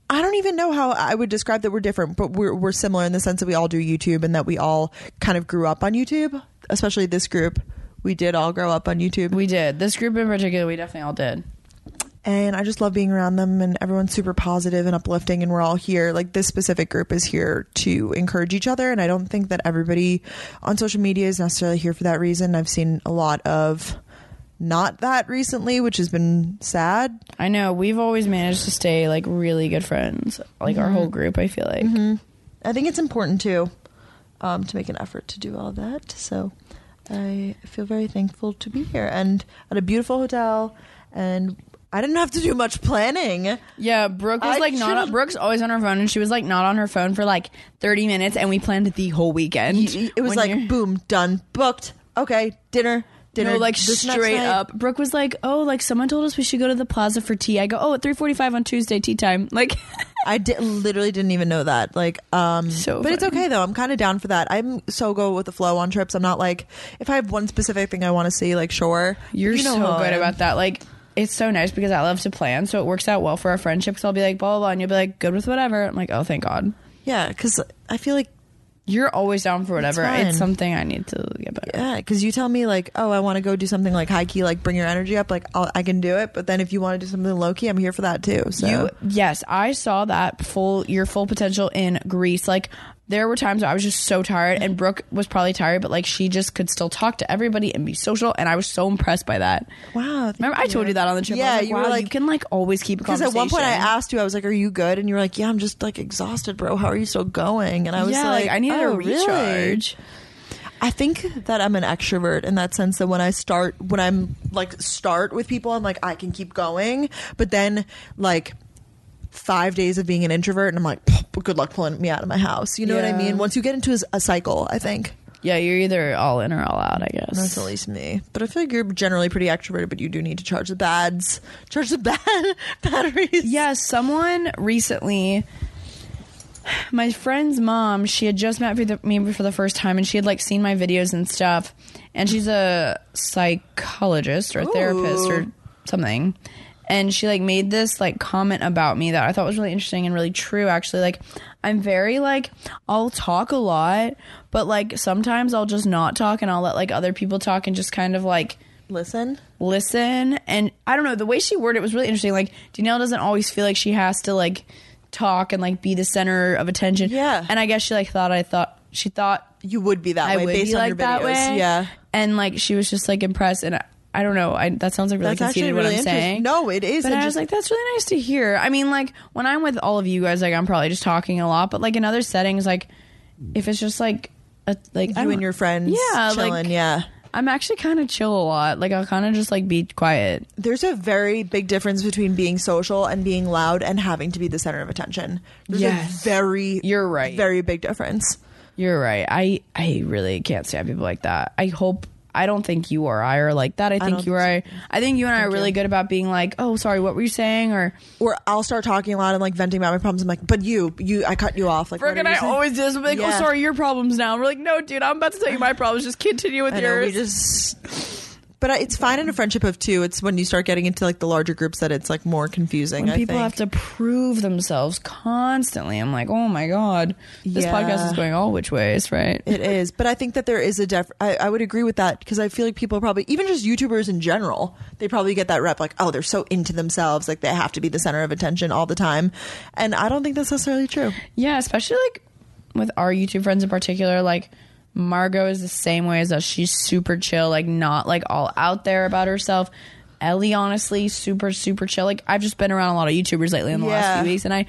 I don't even know how I would describe that we're different, but we're we're similar in the sense that we all do YouTube and that we all kind of grew up on YouTube. Especially this group, we did all grow up on YouTube. We did. This group in particular, we definitely all did. And I just love being around them and everyone's super positive and uplifting and we're all here like this specific group is here to encourage each other and I don't think that everybody on social media is necessarily here for that reason. I've seen a lot of not that recently, which has been sad. I know we've always managed to stay like really good friends, like our whole group. I feel like. I think it's important too um, to make an effort to do all that. So I feel very thankful to be here and at a beautiful hotel and I didn't have to do much planning. Yeah, Brooke was I like not. should've- Brooke's always on her phone, and she was like not on her phone for like thirty minutes, and we planned the whole weekend. It was When like you're- boom, done, booked. Okay, dinner, dinner. No, like this next straight night. up. Brooke was like, "Oh, like someone told us we should go to the plaza for tea." I go, "Oh, at three forty-five on Tuesday, tea time." Like, I did, literally didn't even know that. Like, um, So but it's funny. okay though. I'm kind of down for that. I'm so go with the flow on trips. I'm not like if I have one specific thing I want to see, like sure, you're You know so how I good am. about that. Like, it's so nice because I love to plan, so it works out well for our friendship. Because I'll be like, blah blah blah, and you'll be like, good with whatever. I'm like, oh, thank God. Yeah, because I feel like You're always down for whatever. fine. It's something I need to get better. yeah, because you tell me like, oh, I want to go do something like high key, like bring your energy up. Like I'll, I can do it. But then if you want to do something low key, I'm here for that too. So You yes, I saw that full your full potential in Greece. Like there were times where I was just so tired, and mm-hmm. Brooke was probably tired, but like she just could still talk to everybody and be social, and I was so impressed by that. wow. Remember, I told you that on the trip. Yeah, like, you wow, were like- you can like always keep Because at one point I asked you, I was like, "Are you good?" And you were like, "Yeah, I'm just like exhausted, bro. How are you still going?" And I was yeah, like, I needed "Oh, a really?" recharge. I think that I'm an extrovert in that sense that when I start, when I'm like start with people, I'm like I can keep going, but then like five days of being an introvert, and I'm like, good luck pulling me out of my house. You know what I mean? Once you get into a cycle, I think Yeah, you're either all in or all out. I guess. that's at least me. But I feel like you're generally pretty extroverted, but you do need to charge the bads, charge the bad batteries. Yeah, someone recently, my friend's mom, she had just met for the, me for the first time, and she had like seen my videos and stuff. And she's a psychologist or a therapist or something. And she like made this like comment about me that I thought was really interesting and really true actually like I'm very like I'll talk a lot but like sometimes I'll just not talk and I'll let like other people talk and just kind of like Listen. listen and I don't know the way she worded it was really interesting like Danielle doesn't always feel like she has to like talk and like be the center of attention Yeah. and I guess she like thought I thought she thought You would be that I way would based be on like your that videos. way Yeah. and like she was just like impressed and I, don't know I, that sounds like really That's conceited what really I'm saying No, it is. but I was just- like, that's really nice to hear. I mean, like when I'm with all of you guys, like I'm probably just talking a lot. But like in other settings, like if it's just like a, like you and your friends yeah, chilling. like yeah. I'm actually kind of chill a lot. Like I'll kind of just like be quiet. There's a very big difference between being social and being loud and having to be the center of attention. There's Yes. a very You're right. very big difference. You're right. I I really can't stand people like that. I hope. I don't think you or I are like that. I think don't you or I. think I think you and I are really good about being like, oh, sorry, what were you saying? Or Or I'll start talking a lot and like venting about my problems. I'm like, but you, you, I cut you off. Like, what Frick, and are you I saying? always do this. Like, oh, Yeah. sorry, your problems now. We're like, no, dude, I'm about to tell you my problems. Just continue with I know, yours. we just. But it's fine in a friendship of two. It's when you start getting into like the larger groups that it's like more confusing. when I people think. have to prove themselves constantly. I'm like, oh my god, this Yeah. podcast is going all which ways, right? It is, but I think that there is a def. I, I would agree with that because I feel like people probably, even just YouTubers in general, they probably get that rep like, oh, they're so into themselves, like they have to be the center of attention all the time, and I don't think that's necessarily true. yeah, especially like with our YouTube friends in particular, like. Margot is the same way as us. She's super chill, like not like all out there about herself. Ellie, honestly, super super chill. Like I've just been around a lot of YouTubers lately in the last few weeks, and I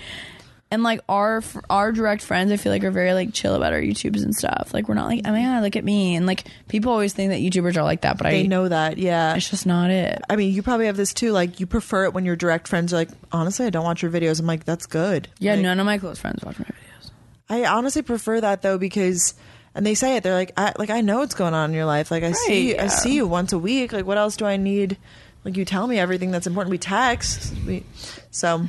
and like our our direct friends, I feel like are very like chill about our YouTubes and stuff. Like we're not like, oh my god, look at me, and like people always think that YouTubers are like that, but They I know that, yeah. it's just not it. I mean, you probably have this too. Like, you prefer it when your direct friends are like, honestly, I don't watch your videos. I'm like, that's good. Yeah, Like, none of my close friends watch my videos. I honestly prefer that though because, and they say it. They're like, I like I know what's going on in your life. Like I see, Right, I see you once a week. Like what else do I need? Like you tell me everything that's important. We text. We, so.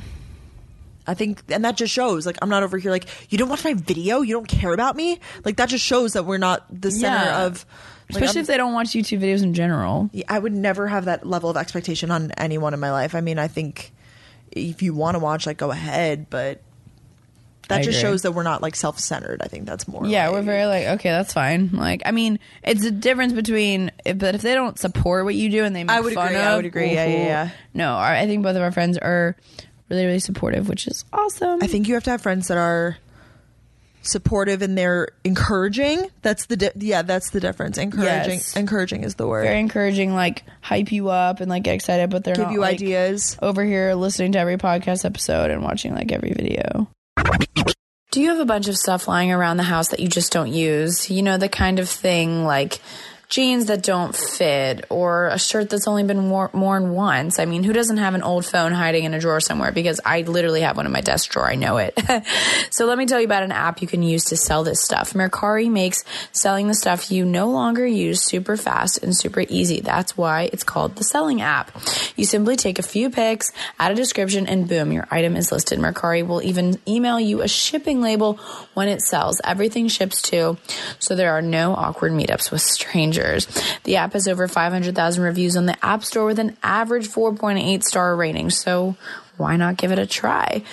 I think, and that just shows. Like I'm not over here. Like you don't watch my video. You don't care about me. Like that just shows that we're not the center Yeah. of. like, Especially I'm- if they don't watch YouTube videos in general. I would never have that level of expectation on anyone in my life. I mean, I think if you want to watch, like, go ahead, but that I just agree. shows that we're not like self-centered. I think that's more. Yeah, like- we're very like, okay, that's fine. Like, I mean, it's a difference between, if, but if they don't support what you do and they make I would fun agree, of, I would agree. Yeah, yeah, yeah. No, our, I think both of our friends are really, really supportive, which is awesome. I think you have to have friends that are supportive and they're encouraging. That's the di- yeah, that's the difference. Encouraging, Yes. encouraging is the word. very encouraging, like hype you up and like get excited, but they're Give not you like, ideas. over here listening to every podcast episode and watching like every video. Do you have a bunch of stuff lying around the house that you just don't use? You know, the kind of thing like jeans that don't fit or a shirt that's only been wor- worn once. I mean, who doesn't have an old phone hiding in a drawer somewhere? Because I literally have one in my desk drawer. I know it. so let me tell you about an app you can use to sell this stuff. Mercari makes selling the stuff you no longer use super fast and super easy. That's why it's called the selling app. You simply take a few pics, add a description, and boom, your item is listed. Mercari will even email you a shipping label when it sells. Everything ships too, so there are no awkward meetups with strangers. The app has over 500,000 reviews on the App Store with an average 4.8 star rating, so why not give it a try?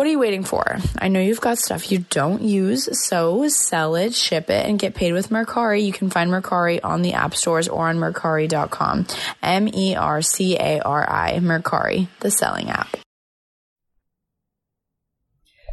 What are you waiting for? I know you've got stuff you don't use, so sell it, ship it, and get paid with Mercari. You can find Mercari on the app stores or on Mercari.com. M E R C A R I, Mercari, the selling app.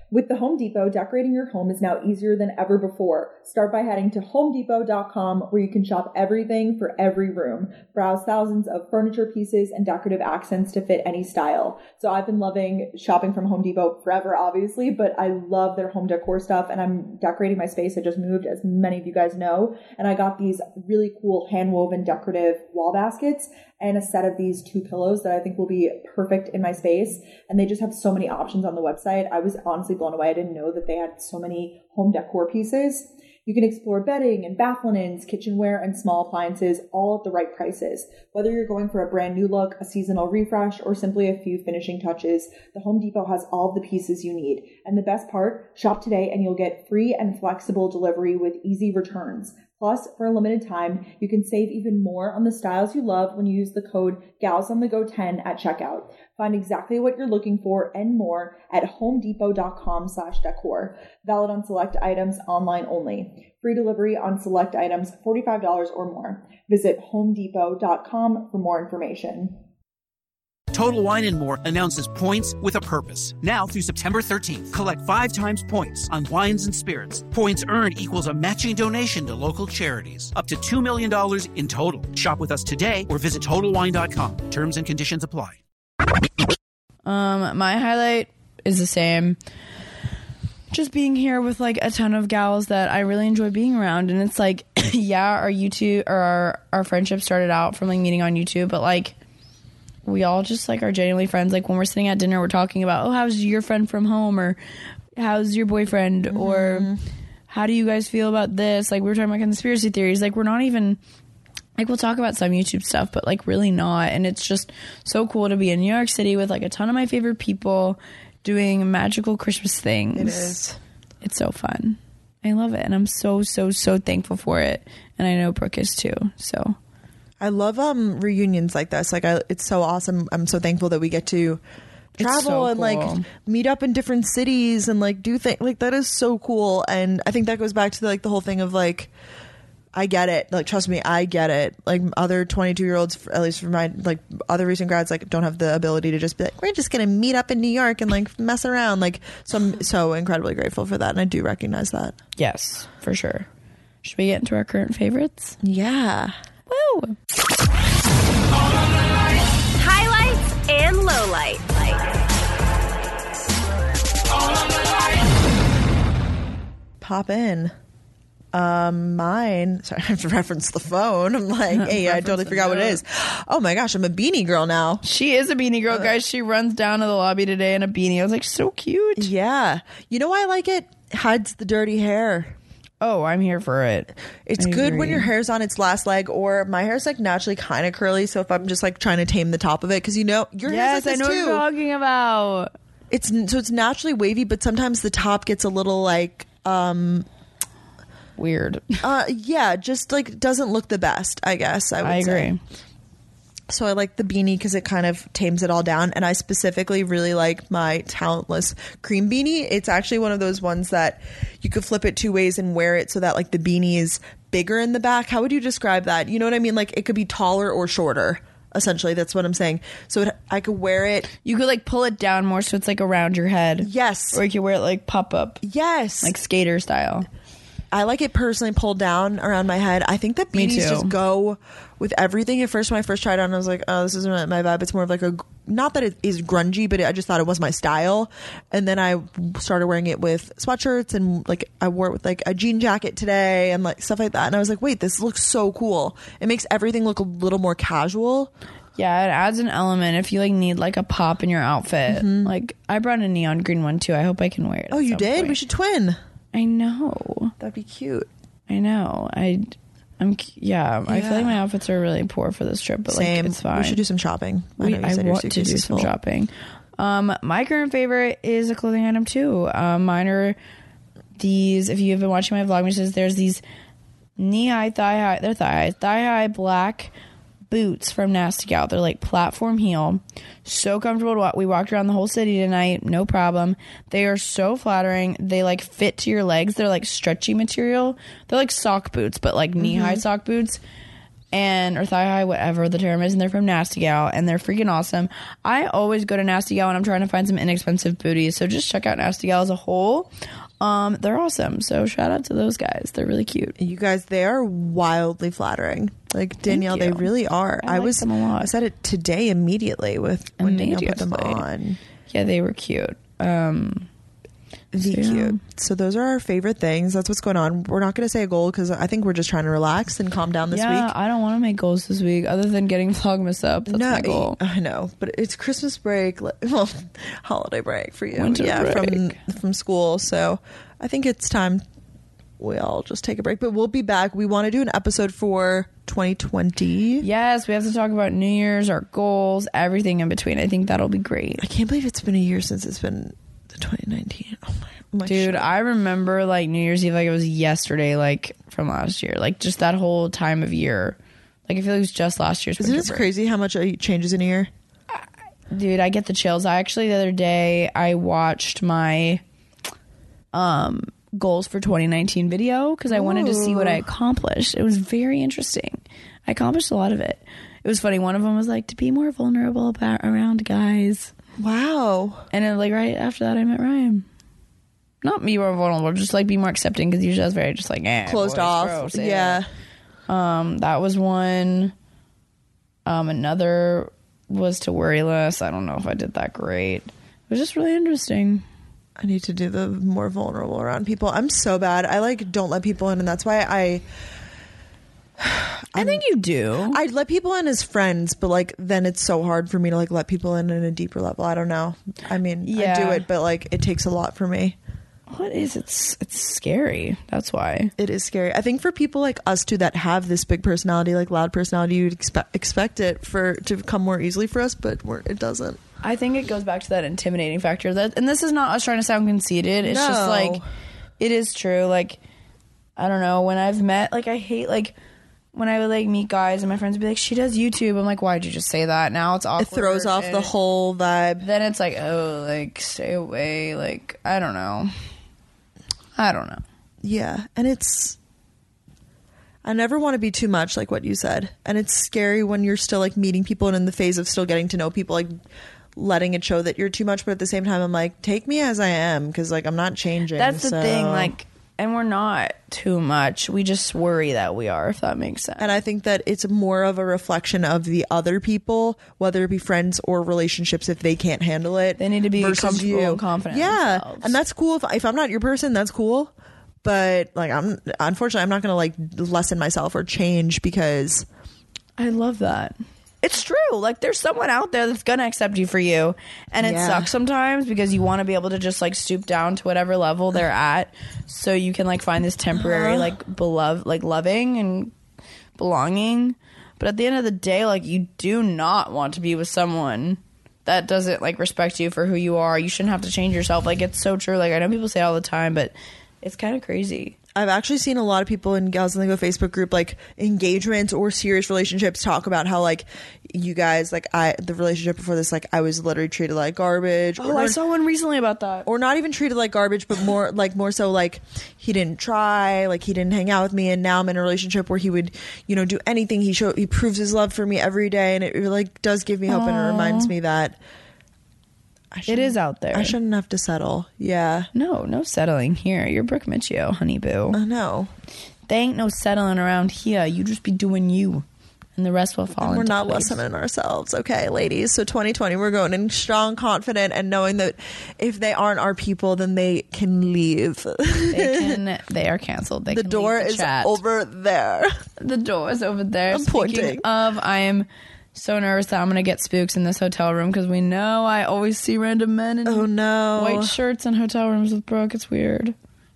With the Home Depot, decorating your home is now easier than ever before. Start by heading to homedepot.com where you can shop everything for every room. Browse thousands of furniture pieces and decorative accents to fit any style. So I've been loving shopping from Home Depot forever, obviously, but I love their home decor stuff and I'm decorating my space. I just moved, as many of you guys know, and I got these really cool hand woven decorative wall baskets and a set of these two pillows that I think will be perfect in my space. And they just have so many options on the website. I was honestly blown away. I didn't know that they had so many home decor pieces. You can explore bedding and bath linens, kitchenware, and small appliances all at the right prices. Whether you're going for a brand new look, a seasonal refresh, or simply a few finishing touches, the Home Depot has all the pieces you need. And the best part, shop today and you'll get free and flexible delivery with easy returns. Plus, for a limited time, you can save even more on the styles you love when you use the code GalsOnTheGo10 at checkout. Find exactly what you're looking for and more at homedepot.com slash decor. Valid on select items, online only. Free delivery on select items, $45 or more. Visit homedepot.com for more information. Total Wine and More announces points with a purpose. Now through September 13th, collect five times points on wines and spirits. Points earned equals a matching donation to local charities. Up to $2 million in total. Shop with us today or visit TotalWine.com. Terms and conditions apply. Um, my highlight is the same. Just being here with like a ton of gals that I really enjoy being around, and it's like, yeah, our YouTube or our our friendship started out from like meeting on YouTube, but like we all just like are genuinely friends. Like when we're sitting at dinner, we're talking about, oh, how's your friend from home, or how's your boyfriend, mm-hmm. or how do you guys feel about this? Like we were talking about conspiracy theories. Like we're not even like we'll talk about some YouTube stuff, but like really not. And it's just so cool to be in New York City with like a ton of my favorite people doing magical Christmas things. It is. It's so fun. I love it, and I'm so so so thankful for it. And I know Brooke is too. So I love um reunions like this. Like I, it's so awesome. I'm so thankful that we get to travel so and like cool. meet up in different cities and like do things like that is so cool. And I think that goes back to like the whole thing of like I get it. Like trust me, I get it. Like other 22 year olds, at least for my like other recent grads, like don't have the ability to just be like, we're just gonna meet up in New York and like mess around. Like so, I'm so incredibly grateful for that, and I do recognize that. yes, for sure. Should we get into our current favorites? Yeah. Woo! Highlights and lowlights. pop in. Um, mine. Sorry, I have to reference the phone. I'm like, hey, I totally the forgot what it is. Oh my gosh, I'm a beanie girl now. She is a beanie girl, guys. She runs down to the lobby today in a beanie. I was like, so cute. Yeah, you know why I like it? Hides the dirty hair. Oh, I'm here for it. It's I good when your hair's on its last leg, or my hair's like naturally kind of curly. So if I'm just like trying to tame the top of it, because you know your Yes, hair's like I know what you're talking about. It's so it's naturally wavy, but sometimes the top gets a little like um Weird. uh yeah, just like doesn't look the best. I guess I would I say. So I like the beanie because it kind of tames it all down. And I specifically really like my talentless cream beanie. It's actually one of those ones that you could flip it two ways and wear it so that like the beanie is bigger in the back. How would you describe that? You know what I mean? Like it could be taller or shorter. Essentially, that's what I'm saying. So it, I could wear it. You could like pull it down more so it's like around your head. Yes. Or you could wear it like pop up, Yes. like skater style. I like it personally pulled down around my head. I think that Me beanies too. just go with everything. At first, when I first tried it on, I was like, "Oh, this isn't my vibe." It's more of like a not that it is grungy, but I just thought it was my style. And then I started wearing it with sweatshirts and like I wore it with like a jean jacket today and like stuff like that. And I was like, "Wait, this looks so cool." It makes everything look a little more casual. Yeah, it adds an element if you like need like a pop in your outfit. Like I brought a neon green one too. I hope I can wear it. Mm-hmm. Oh, you did? point. We should twin. I know. That'd be cute. I know. I. I'm yeah, I feel Yeah. like my outfits are really poor for this trip, but Same. like it's fine. We should do some shopping. We- know you I said your want to suitcase do is some full. shopping. Um, my current favorite is a clothing item too. Um, mine are these. If you have been watching my vlogmases, there's these knee high, thigh high. They're thigh high, thigh high black boots from Nasty Gal. They're like platform heel, so comfortable to walk. We walked around the whole city tonight, no problem. They are so flattering. They like fit to your legs. They're like stretchy material. They're like sock boots, but like knee high mm-hmm. sock boots and or thigh high, whatever the term is, and they're from Nasty Gal, and they're freaking awesome. I always go to Nasty Gal when I'm trying to find some inexpensive booties, so just check out Nasty Gal as a whole. Um, they're awesome. So shout out to those guys. They're really cute. You guys, they are wildly flattering. Like Danielle, they really are. I I, like was a lot. I said it today immediately with when Danielle put them on. Yeah, they were cute. Um, The So, yeah. cute. So those are our favorite things. That's what's going on. We're not going to say a goal because I think we're just trying to relax and calm down this yeah, week. I don't want to make goals this week other than getting Vlogmas up. That's my goal. I know, but it's Christmas break, well, holiday break for you. Winter yeah, from break. from school. So I think it's time we all just take a break. But we'll be back. We want to do an episode for 2020. Yes, we have to talk about New Year's, our goals, everything in between. I think that'll be great. I can't believe it's been a year since it's been the 2019. Oh my I'm Dude, shit. I remember like New Year's Eve like it was yesterday, like from last year. Like just that whole time of year. Like I feel like it was just last year's Isn't winter it crazy how much it changes in a year? Dude, I get the chills. I actually the other day I watched my um goals for 2019 video because I wanted to see what I accomplished. It was very interesting. I accomplished a lot of it. It was funny. One of them was like to be more vulnerable about around guys, Wow. and then like right after that, I met Ryan. Not be more vulnerable, just like be more accepting because usually I was very just like eh, Closed boys, off. gross, yeah. Um, that was one. Um, another was to worry less. I don't know if I did that great. It was just really interesting. I need to do the more vulnerable around people. I'm so bad. I like don't let people in, and that's why I I think you do. I let people in as friends, but like then it's so hard for me to like let people in in a deeper level. I don't know. I mean, I do it, but like it takes a lot for me. what is it's it's scary. That's why. It is scary. I think for people like us too that have this big personality, like loud personality, you'd expect expect it for to come more easily for us, but we're, it doesn't. I think it goes back to that intimidating factor. That and this is not us trying to sound conceited. It's just No. like it is true. Like I don't know when I've met like I hate like when I would like meet guys and my friends would be like she does YouTube. I'm like why'd you just say that? Now it's awkward. It throws off and the whole vibe. Then it's like oh like stay away. Like I don't know. I don't know. Yeah, and it's I never want to be too much like what you said. And it's scary when you're still like meeting people and in the phase of still getting to know people like letting it show that you're too much, but at the same time I'm like take me as I am cuz like I'm not changing. That's the so- thing. Like and we're not too much. We just worry that we are. If that makes sense. and I think that it's more of a reflection of the other people, whether it be friends or relationships, if they can't handle it. They need to be versus comfortable you. and confident Yeah, themselves. and that's cool. If, if I'm not your person, that's cool. But like, I'm unfortunately, I'm not gonna like lessen myself or change because I love that. It's true. Like there's someone out there that's gonna accept you for you, and it Yeah. sucks sometimes because you want to be able to just like stoop down to whatever level they're at, so you can like find this temporary Uh-huh. like beloved, like loving and belonging. But at the end of the day, like you do not want to be with someone that doesn't like respect you for who you are. You shouldn't have to change yourself. Like it's so true. Like I know people say it all the time, but it's kind of crazy. I've actually seen a lot of people in Gals and Go Facebook group like engagements or serious relationships talk about how like you guys like I the relationship before this like I was literally treated like garbage. Oh, I saw one recently about that. or not even treated like garbage, but more like more so like he didn't try, like he didn't hang out with me, and now I'm in a relationship where he would, you know, do anything. He show he proves his love for me every day, and it like does give me hope, and it reminds me that It shouldn't- out there. I shouldn't have to settle. Yeah, No, no settling here. You're Brooke Miccio, honey boo. I know. There ain't no settling around here. You just be doing you, and the rest will fall. We're into not place. listening ourselves, okay, ladies. So 2020, we're going in strong, confident, and knowing that if they aren't our people, then they can leave. They can. They are canceled. They the door the is chat. over there. The door is over there. I'm Speaking pointing. of, I am so nervous that I'm gonna get spooks in this hotel room because we know I always see random men in Oh no! white shirts in hotel rooms with Brooke. It's weird.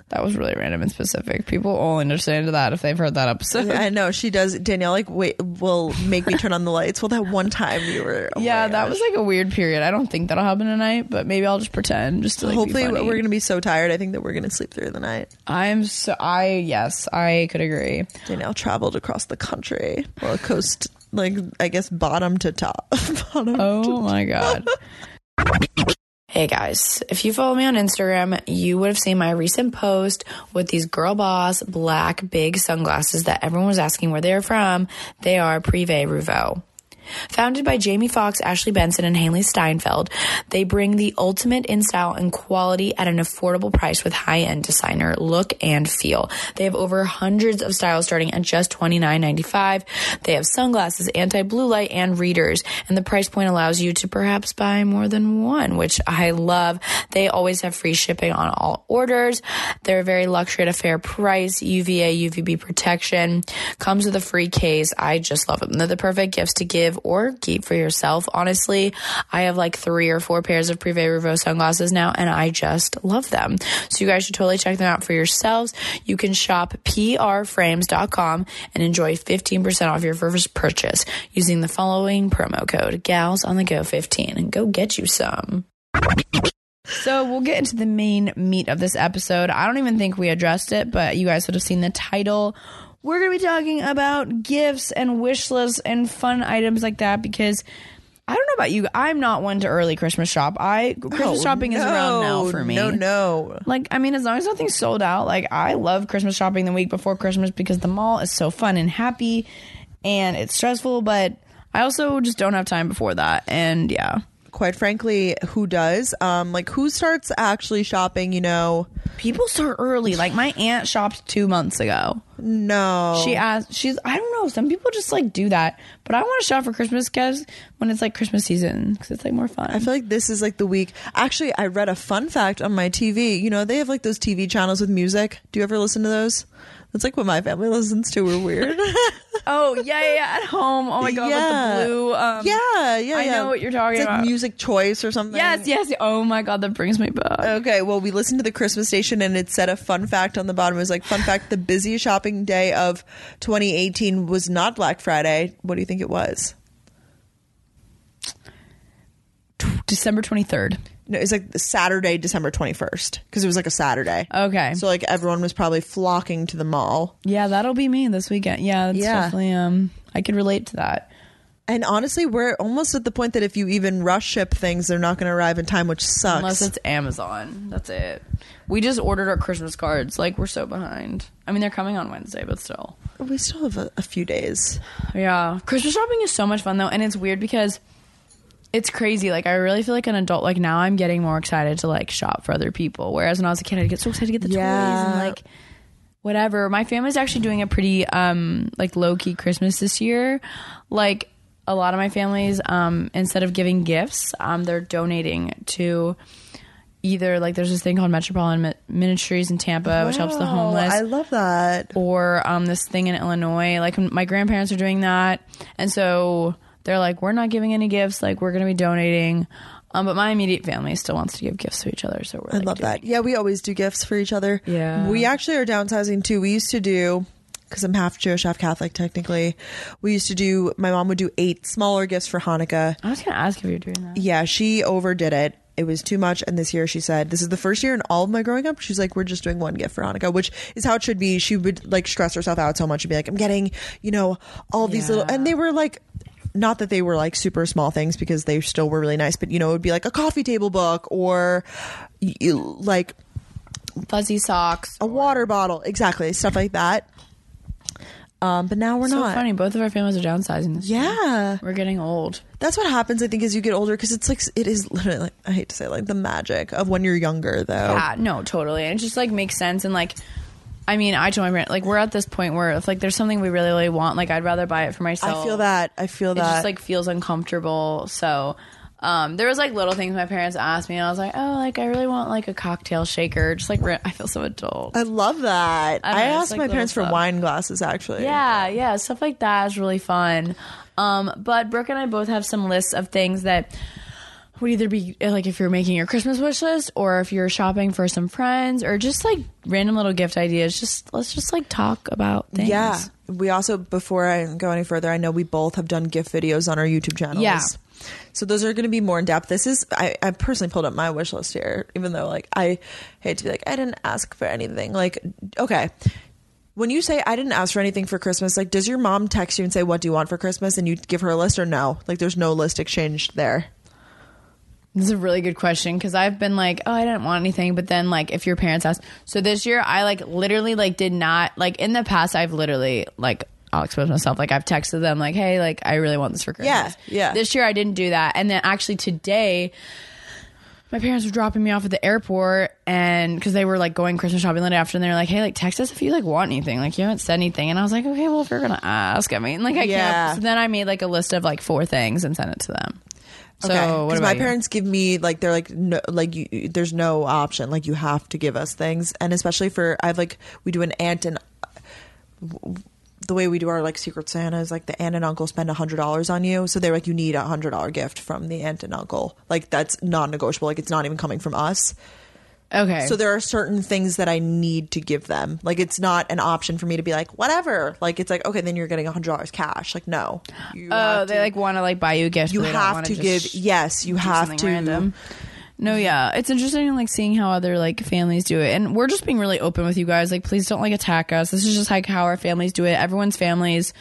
That was really random and specific. People will understand that if they've heard that episode. I know she does. Danielle like wait will make me turn on the lights. Well, that one time you were. oh yeah, that gosh. was like a weird period. I don't think that'll happen tonight, but maybe I'll just pretend just to like. Hopefully, we're gonna be so tired. I think that we're gonna sleep through the night. I'm so I yes I could agree. Danielle traveled across the country, well, coast like I guess bottom to top. bottom Oh my god. Hey guys, if you follow me on Instagram, you would have seen my recent post with these girl boss black big sunglasses that everyone was asking where they're from. They are Privé Revaux. Founded by Jamie Foxx, Ashley Benson, and Hailee Steinfeld, they bring the ultimate in style and quality at an affordable price with high end designer look and feel. They have over hundreds of styles starting at just $29.95. They have sunglasses, anti blue light, and readers, and the price point allows you to perhaps buy more than one, which I love. They always have free shipping on all orders. They're very luxury at a fair price, UVA, UVB protection, comes with a free case. I just love them. They're the perfect gifts to give or keep for yourself. Honestly, I have like three or four pairs of Privé Revaux sunglasses now, and I just love them. So you guys should totally check them out for yourselves. You can shop prframes.com and enjoy 15% off your first purchase using the following promo code GALS on the go 15 and go get you some. So we'll get into the main meat of this episode. I don't even think we addressed it, but you guys would have seen the title. We're going to be talking about gifts and wish lists and fun items like that because I don't know about you. I'm not one to early Christmas shop. I Christmas Oh, shopping is around now for me. No, no. Like, I mean, as long as nothing's sold out, like, I love Christmas shopping the week before Christmas because the mall is so fun and happy and it's stressful, but I also just don't have time before that. And yeah. Quite frankly, who does? Um, like who starts actually shopping? You know, People start early. Like, my aunt shopped two months ago. no. She asked, she's, I don't know, some people just like do that, but I want to shop for Christmas gifts when it's like Christmas season because it's like more fun. I feel like this is like the week. Actually, I read a fun fact on my TV. You know, they have like those TV channels with music. Do you ever listen to those? That's like what my family listens to. We're weird. oh, yeah, yeah, yeah, at home. Oh my God, Yeah. with the blue. Um, yeah, yeah, I yeah. know what you're talking it's like about. music choice or something. Yes, yes. Oh my God, that brings me back. Okay, well, we listened to the Christmas station and it said a fun fact on the bottom. It was like, fun fact, the busiest shopping day of 2018 was not Black Friday. What do you think it was? December 23rd. No, it's like Saturday, December 21st, because it was like a Saturday. Okay. So, like, everyone was probably flocking to the mall. yeah, that'll be me this weekend. Yeah, that's Yeah. definitely um I could relate to that. And honestly, we're almost at the point that if you even rush ship things, they're not going to arrive in time, which sucks. Unless it's Amazon. That's it. We just ordered our Christmas cards. Like we're so behind. I mean, they're coming on Wednesday, but still. we still have a, a few days. Yeah. Christmas shopping is so much fun though, and it's weird because it's crazy. Like I really feel like an adult. Like now, I'm getting more excited to like shop for other people. Whereas when I was a kid, I'd get so excited to get the toys and like whatever. My family's actually doing a pretty um like low key Christmas this year. Like a lot of my families, um, instead of giving gifts, um, they're donating to either like there's this thing called Metropolitan Mi- Ministries in Tampa, which helps the homeless I love that. or um, this thing in Illinois. Like my grandparents are doing that, and so they're like, we're not giving any gifts. Like we're going to be donating. Um, but my immediate family still wants to give gifts to each other, so we're. I like, love doing- that. Yeah, we always do gifts for each other. Yeah. We actually are downsizing too. We used to do because I'm half Jewish, half Catholic technically. We used to do my mom would do eight smaller gifts for Hanukkah. I was going to ask if you're doing that. Yeah, she overdid it. It was too much. And this year she said, This is the first year in all of my growing up. She's like, We're just doing one gift for Hanukkah, which is how it should be. She would like stress herself out so much and be like, I'm getting, you know, all these Yeah. little and they were like not that they were like super small things because they still were really nice, but you know, it would be like a coffee table book or like Fuzzy socks. a water bottle, exactly, stuff like that. Um, but now we're so not. funny. Both of our families are downsizing this year. Yeah, We're getting old. that's what happens. I think as you get older, because it's like it is literally. Like, I hate to say, like the magic of when you're younger, though. Yeah, no, totally. And it just like makes sense and like I mean, I join like we're at this point where if like there's something we really, really want, like I'd rather buy it for myself. I feel that. I feel it that. just like feels uncomfortable. So um, there was like little things my parents asked me, and I was like, oh, like I really want like a cocktail shaker. Just like I feel so adult. I love that. I know, asked like my parents for wine glasses. Actually, yeah, yeah, stuff like that is really fun. Um, but Brooke and I both have some lists of things that would either be uh, like if you're making your Christmas wish list or if you're shopping for some friends or just like random little gift ideas. Just let's just like talk about things. Yeah. We also, before I go any further, I know we both have done gift videos on our YouTube channels. Yeah. So those are going to be more in depth. This is, I, I personally pulled up my wish list here, even though, like, I hate to be like, I didn't ask for anything. Like, okay. When you say I didn't ask for anything for Christmas, like, does your mom text you and say, What do you want for Christmas? And you give her a list or no? Like, there's no list exchanged there. This is a really good question because I've been like, oh, I didn't want anything, but then like if your parents ask, so this year I like literally like did not like in the past I've literally like I'll expose myself like I've texted them like, hey, like I really want this for Christmas. Yeah, yeah. This year I didn't do that, and then actually today. My parents were dropping me off at the airport, and because they were like going Christmas shopping the day after, and they were like, "Hey, like text us if you like want anything. Like you haven't said anything." And I was like, "Okay, well if you're gonna ask, I mean, like I Yeah. can't." So then I made like a list of like four things and sent it to them. So Okay, what because about my you? parents give me like they're like no like you, there's no option. Like you have to give us things. And especially for I have like we do an aunt and the way we do our like secret Santa is like the aunt and uncle spend a hundred dollars on you. So they're like you need a hundred dollar gift from the aunt and uncle. Like that's non-negotiable. Like it's not even coming from us Okay. so there are certain things that I need to give them like it's not an option for me to be like whatever like it's like okay then you're getting a hundred dollars cash like no you Oh, they to- like want to like buy you a gift. you but they don't have wanna give yes you have to random. No, yeah, it's interesting like seeing how other like families do it, and we're just being really open with you guys. Like, please don't like attack us. This is just like how our families do it. Everyone's families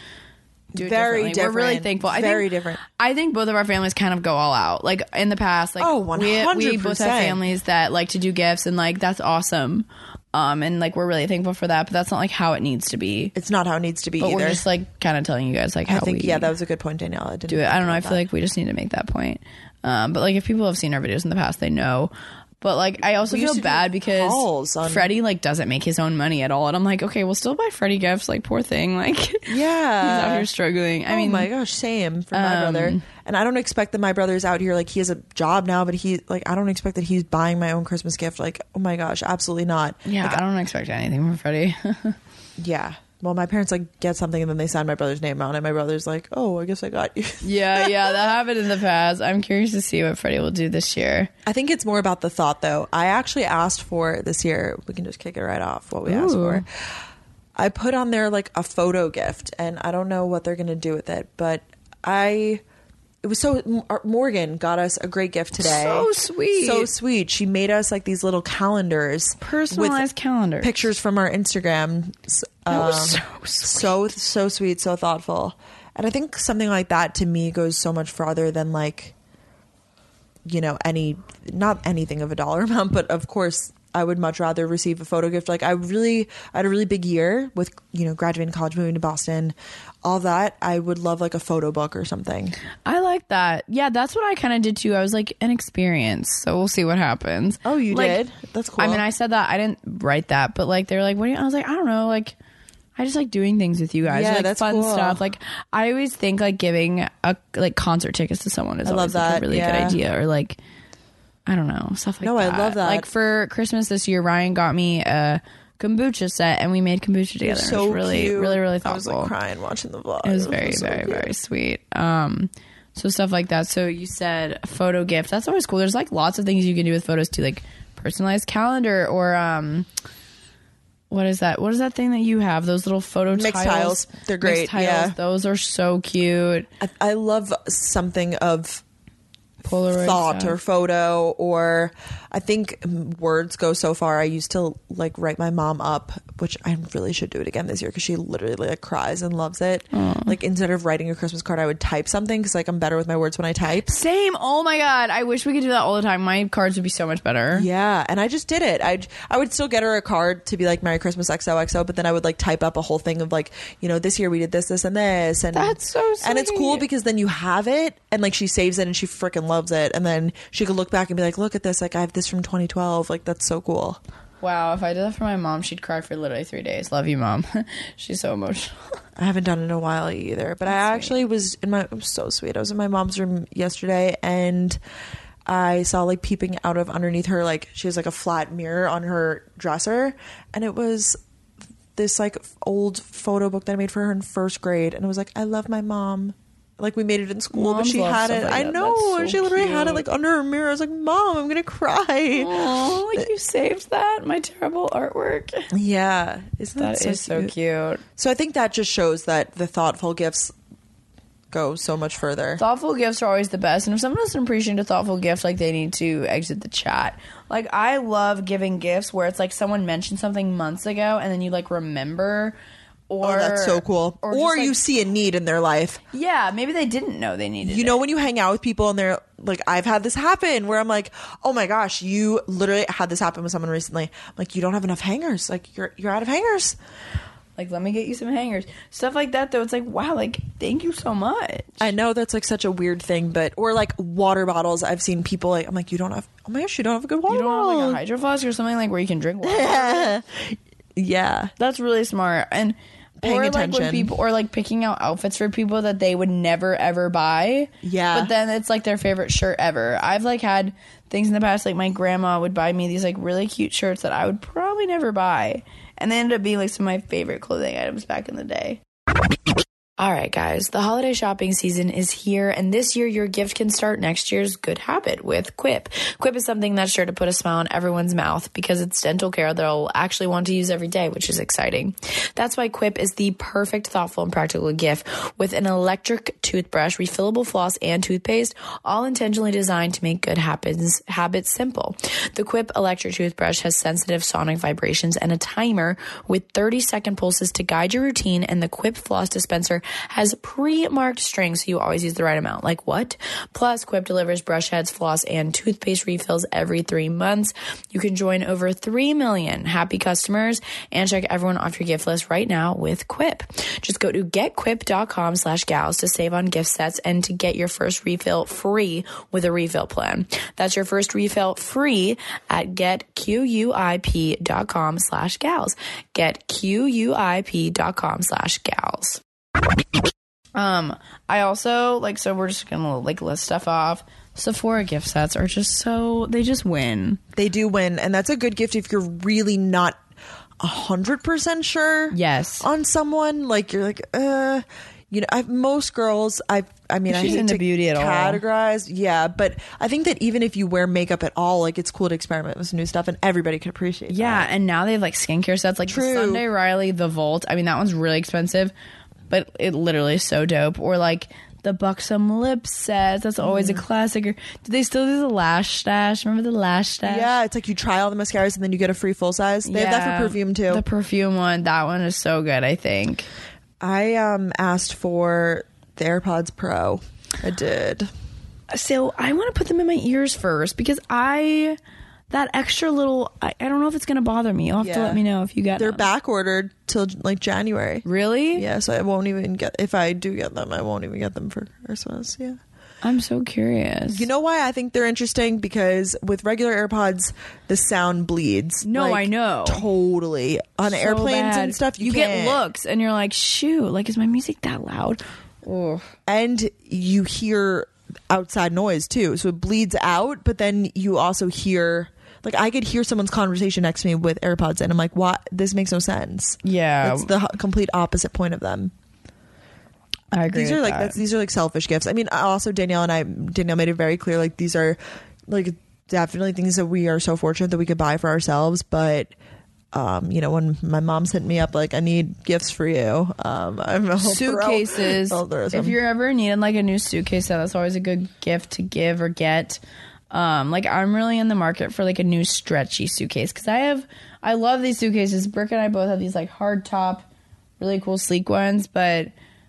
do Very differently. We're really thankful. I Very think, different. I think both of our families kind of go all out. Like in the past, like Oh, we we both have families that like to do gifts, and like that's awesome. Um, and like we're really thankful for that. But that's not like how it needs to be. It's not how it needs to be But either. we're just like kind of telling you guys like how I think we yeah, that was a good point, Danielle. I didn't do it. I don't know. I feel about like we just need to make that point. Um, but like if people have seen our videos in the past, they know. But like I also We feel bad because on- Freddie like doesn't make his own money at all, and I'm like, okay, we'll still buy Freddie gifts. Like poor thing, like he's Yeah. out here struggling. I oh mean, my gosh, same for my um, brother. And I don't expect that my brother's out here like he has a job now, but he like I don't expect that he's buying my own Christmas gift. Like, oh my gosh, absolutely not. yeah, I don't expect anything from Freddie. Yeah. Well, my parents like get something and then they sign my brother's name on it. My brother's like, "Oh, I guess I got you." yeah, yeah, that happened in the past. I'm curious to see what Freddie will do this year. I think it's more about the thought, though. I actually asked for this year. We can just kick it right off. What we asked for. I put on there like a photo gift, and I don't know what they're gonna do with it, but I. It was so Morgan got us a great gift today. So sweet. so sweet. She made us like these little calendars, Personalized calendars. pictures from our Instagram. S- That was um, so sweet. so so sweet, so thoughtful. And I think something like that to me goes so much farther than like you know any not anything of a dollar amount, but of course I would much rather receive a photo gift. Like I really I had a really big year with you know graduating college, moving to Boston, all that. I would love like a photo book or something. I like that. Yeah, that's what I kind of did too. I was like an experience, so we'll see what happens. Oh, you Like, did? That's cool. I mean, I said that I didn't write that, but like they're like, what? Do you, I was like, I don't know, like. I just like doing things with you guys, Yeah, like that's fun cool. stuff. Like I always think like giving a like concert tickets to someone is I always like, a really yeah. good idea, or like I don't know stuff like No, I love that. Like for Christmas this year, Ryan got me a kombucha set, and we made kombucha together. It so was really, cute. really, really thoughtful. I was like crying watching the vlog. It was very, so very, cute. very sweet. Um, so stuff like that. So you said photo gift. That's always cool. There's like lots of things you can do with photos too, like personalized calendar or um, what is that? What is that thing that you have? Those little photo Mixtiles. They're Mixed great, tiles. yeah. Those are so cute. I, I love something of Polaroid thought or photo or I think words go so far. I used to like write my mom up, which I really should do it again this year because she literally like cries and loves it. Like instead of writing a Christmas card, I would type something because like I'm better with my words when I type. Same. Oh my god. I wish we could do that all the time. My cards would be so much better. Yeah, and I just did it. I I would still get her a card to be like Merry Christmas XOXO, but then I would like type up a whole thing of like, you know, this year we did this, this, and this, and That's so sweet. And it's cool because then you have it, and like she saves it, and she freaking loves it, and then she could look back and be like, look at this, like I have this from 2012, like that's so cool. Wow. If I did that for my mom, she'd cry for literally three days. Love you, mom. She's so emotional. I haven't done it in a while either, but I actually was in my it was so sweet. I was in my mom's room yesterday and I saw like peeping out of underneath her like she has like a flat mirror on her dresser and it was this like old photo book that I made for her in first grade and it was like I love my mom. Like we made it in school, Moms but she had it. like I that. know, so she literally had it like under her mirror. I was like, "Mom, I'm gonna cry." Oh, like you saved that. My terrible artwork. Yeah, isn't that, That is so cute. So I think that just shows that the thoughtful gifts go so much further. Thoughtful gifts are always the best. And if someone doesn't appreciate a thoughtful gift, like they need to exit the chat. Like I love giving gifts where it's like someone mentioned something months ago and then you like remember or oh, that's so cool. Or, Or, just, like- you see a need in their life. Yeah, maybe they didn't know they needed You know it. when you hang out with people and they're like, I've had this happen where I'm like, oh my gosh, you literally had this happen with someone recently. I'm like, you don't have enough hangers. Like you're you're out of hangers. Like let me get you some hangers. Stuff like that though, it's like, wow, like thank you so much. I know that's like such a weird thing, but or like water bottles. I've seen people like, I'm like, you don't have. Oh my gosh, you don't have a good water You don't have like a hydro flask or something like where you can drink water. yeah, That's really smart. And Paying or like when attention. people or like picking out outfits for people that they would never ever buy. Yeah. But then it's like their favorite shirt ever. I've like had things in the past like my grandma would buy me these like really cute shirts that I would probably never buy. And they ended up being like some of my favorite clothing items back in the day. All right, guys, the holiday shopping season is here, and this year your gift can start next year's good habit with Quip. Quip is something that's sure to put a smile on everyone's mouth because it's dental care they'll actually want to use every day, which is exciting. That's why Quip is the perfect, thoughtful, and practical gift with an electric toothbrush, refillable floss, and toothpaste, all intentionally designed to make good habits, habits simple. The Quip electric toothbrush has sensitive sonic vibrations and a timer with 30 second pulses to guide your routine, and the Quip floss dispenser has pre-marked strings so you always use the right amount. Like what? Plus, Quip delivers brush heads, floss, and toothpaste refills every three months. You can join over 3 million happy customers and check everyone off your gift list right now with Quip. Just go to getquip.com slash gals to save on gift sets and to get your first refill free with a refill plan. That's your first refill free at getquip.com slash gals. Getquip.com slash gals. Um, I also like so we're just gonna like list stuff off. Sephora gift sets are just so they just win. They do win, and that's a good gift if you're really not a hundred percent sure. Yes. on someone like you're like, uh, you know, I've most girls. I, I mean, I She's hate into to beauty at all. categorize, yeah, but I think that even if you wear makeup at all, like it's cool to experiment with some new stuff, and everybody can appreciate. Yeah, that. and now they have like skincare sets like True. Sunday Riley the Vault. I mean that one's really expensive, but it literally is so dope. Or like the Buxom lip sets. That's always Mm. a classic. Or do they still do the lash stash? Remember the lash stash? yeah, it's like you try all the mascaras and then you get a free full size. They have that Yeah. for perfume too. The perfume one. That one is so good. I think. I um asked for the AirPods Pro. I did. So I want to put them in my ears first because I that extra little. I, I don't know if it's gonna bother me. You'll have to Yeah. let me know if you get. They're them. back ordered till like January. Really? Yeah, so I won't even get if I do get them, I won't even get them for Christmas. Yeah. I'm so curious. You know why I think they're interesting? Because with regular AirPods, the sound bleeds. No, I know. Totally. On so airplanes bad. and stuff, you, you get can't. looks and you're like, shoot, like is my music that loud? And you hear outside noise too. So it bleeds out, but then you also hear like I could hear someone's conversation next to me with AirPods and I'm like, what this makes no sense. Yeah, It's the complete opposite point of them. I agree. these are like that. that's these are like selfish gifts. I mean, also Danielle and I Danielle made it very clear like these are like definitely things that we are so fortunate that we could buy for ourselves, but um, you know, when my mom sent me up like I need gifts for you, um, I'm I'll suitcases. I'll if you're ever needing like a new suitcase, that's always a good gift to give or get. Um, like I'm really in the market for like a new stretchy suitcase because I have I love these suitcases. Brooke and I both have these like hard top, really cool sleek ones, but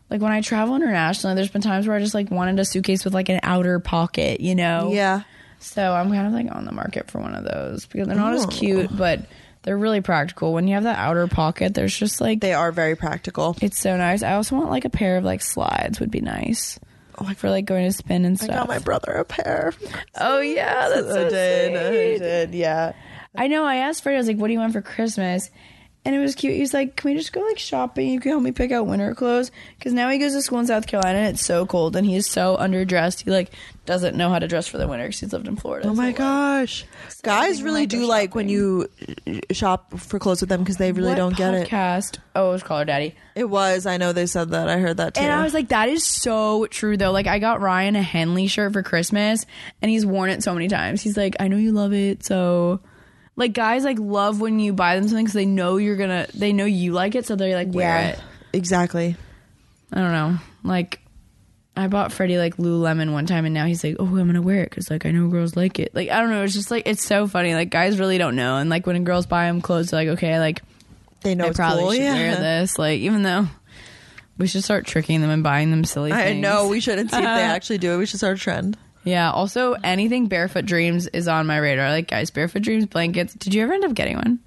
like when I travel internationally, there's been times where I just like wanted a suitcase with like an outer pocket, you know? yeah. So I'm kind of like on the market for one of those because they're not as Oh. cute, but they're really practical. When you have that outer pocket, there's just like They are very practical. it's so nice. I also want like a pair of like slides would be nice. For like going to spin and stuff. I got my brother a pair. oh yeah, that's so I did. I sweet. did. Yeah. I know. I asked Freddie. I was like, "What do you want for Christmas?" And it was cute. He's like, "Can we just go like shopping? You can help me pick out winter clothes." Because now he goes to school in South Carolina and it's so cold, and he's so underdressed. He like doesn't know how to dress for the winter because he's lived in Florida. Oh my life. gosh. Guys really do like when you uh, shop for clothes with them because they really What don't get it. podcast? Oh, it was Call Her Daddy. It was. I know they said that. I heard that too. And I was like, that is so true though. Like I got Ryan a Henley shirt for Christmas and he's worn it so many times. He's like, I know you love it. So like guys like love when you buy them something because they know you're gonna, they know you like it. So they're like wear yeah, it. exactly. I don't know. Like I bought Freddie like Lululemon one time and now he's like, oh, I'm gonna wear it because like I know girls like it. Like I don't know. It's just like, it's so funny. Like guys really don't know. And like when girls buy them clothes, they're like, okay, like They know I probably cool. should yeah. wear this. Like even though we should start tricking them and buying them silly I know we shouldn't see if they actually do it. We should start a trend. Yeah. Also, anything Barefoot Dreams is on my radar. Like, guys, Barefoot Dreams blankets. Did you ever end up getting one?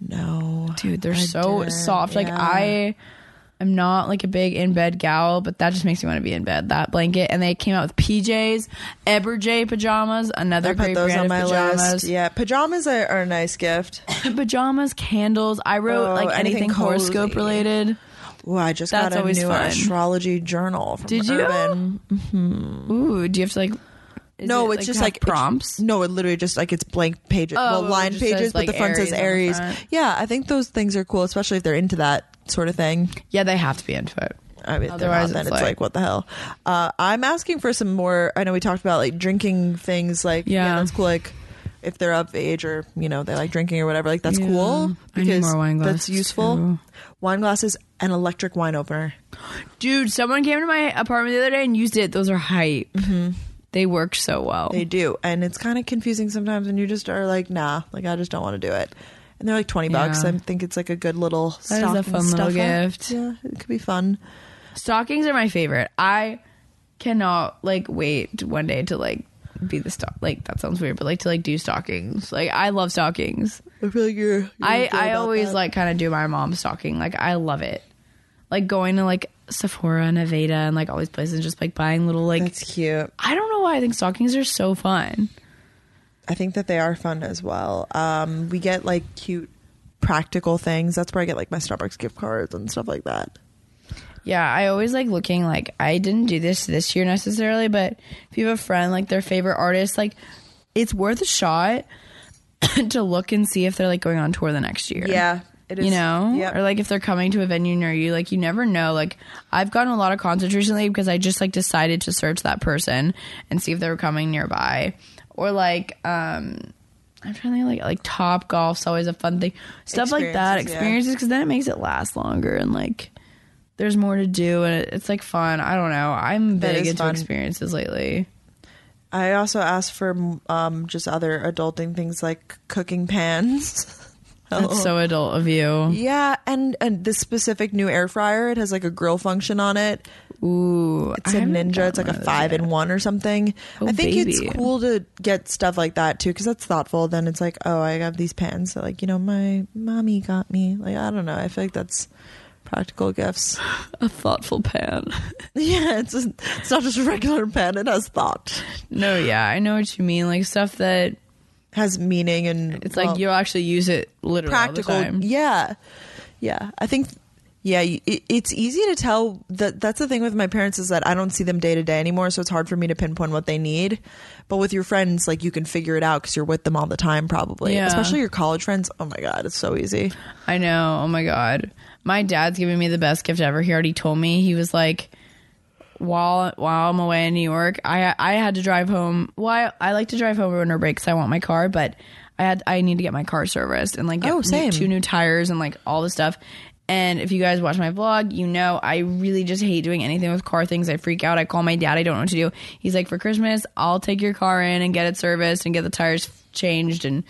No, Dude, they're I so didn't, soft. Like, yeah. I am not like a big in bed gal, but that just makes me want to be in bed. That blanket. And they came out with PJs, Eberjey pajamas, another I put great those brand on my of pajamas. list. Yeah, pajamas are, are a nice gift. pajamas, candles. I wrote Oh, like anything anything, horoscope related. Ooh, I just That's got a new fun. astrology journal. From Did you? Urban. Mm-hmm. Ooh, do you have to like. Is no, it, it's just like prompts. no, it literally just like it's blank pages, Oh, well, line pages, says, but the front says Aries the Aries. front. Yeah, I think those things are cool, especially if they're into that sort of thing. Yeah, they have to be into it. I mean, Otherwise, otherwise, then it's it's like- like, what the hell? Uh, I'm asking for some more. I know we talked about like drinking things. Like, yeah, Yeah. that's cool. Like, if they're of age or you know they like drinking or whatever, like that's Yeah. cool I need because more wine that's useful. too. Wine glasses and electric wine opener. Dude, someone came to my apartment the other day and used it. Those are hype. They work so well. They do, and it's kind of confusing sometimes when you just are like, nah, like I just don't want to do it. And they're like twenty bucks. Yeah. I think it's like a good little That is a fun little gift. Yeah, it could be fun. Stockings are my favorite. I cannot like wait one day to like be the stock. Like that sounds weird, but like to like do stockings. Like I love stockings. I feel like you're. you're I I always that. like kind of do my mom's stocking. Like I love it. Like going to like Sephora and Aveda and like all these places, and just like buying little like. That's cute. I don't why I think stockings are so fun. I think that they are fun as well. Um, we get like cute, practical things. That's where I get like my Starbucks gift cards and stuff like that. Yeah, I always like looking like I didn't do this this year necessarily, but if you have a friend like their favorite artist, like it's worth a shot to look and see if they're like going on tour the next year. Yeah, it You know, Yep. or like if they're coming to a venue near you, like you never know. Like I've gotten a lot of concerts recently because I just like decided to search that person and see if they were coming nearby, or like um, I'm trying to think like like Topgolf's always a fun thing, stuff like that, Experiences, yeah. because then it makes it last longer and like there's more to do and it's like fun. I don't know. I'm That big into fun. experiences lately. I also asked for um, just other adulting things like cooking pans. That's oh. so adult of you. yeah, and and this specific new air fryer, it has like a grill function on it. Ooh, It's a Ninja. It's like a five in one or something. Oh, I think baby. it's cool to get stuff like that too because that's thoughtful. Then it's like, oh, I have these pans that like you know my mommy got me. Like I don't know. I feel like that's practical gifts. a thoughtful pan. yeah, it's just, it's not just a regular pen. It has thought, no, yeah, I know what you mean. Like stuff that has meaning, and it's well, like you'll actually use it literally practical. all the time. Yeah, yeah. I think. Yeah, it, it's easy to tell that that's the thing with my parents is that I don't see them day to day anymore, so it's hard for me to pinpoint what they need. But with your friends, like you can figure it out because you're with them all the time, probably. Yeah. Especially your college friends. Oh my god, it's so easy. I know. Oh my god. My dad's giving me the best gift ever. He already told me. He was like while while I'm away in New York, I I had to drive home. Well, I, I like to drive home on winter break cuz I want my car, but I had I need to get my car serviced and like get Oh, same. two new tires and like all this stuff. And if you guys watch my vlog, you know I really just hate doing anything with car things. I freak out. I call my dad. I don't know what to do. He's like, "For Christmas, I'll take your car in and get it serviced and get the tires changed and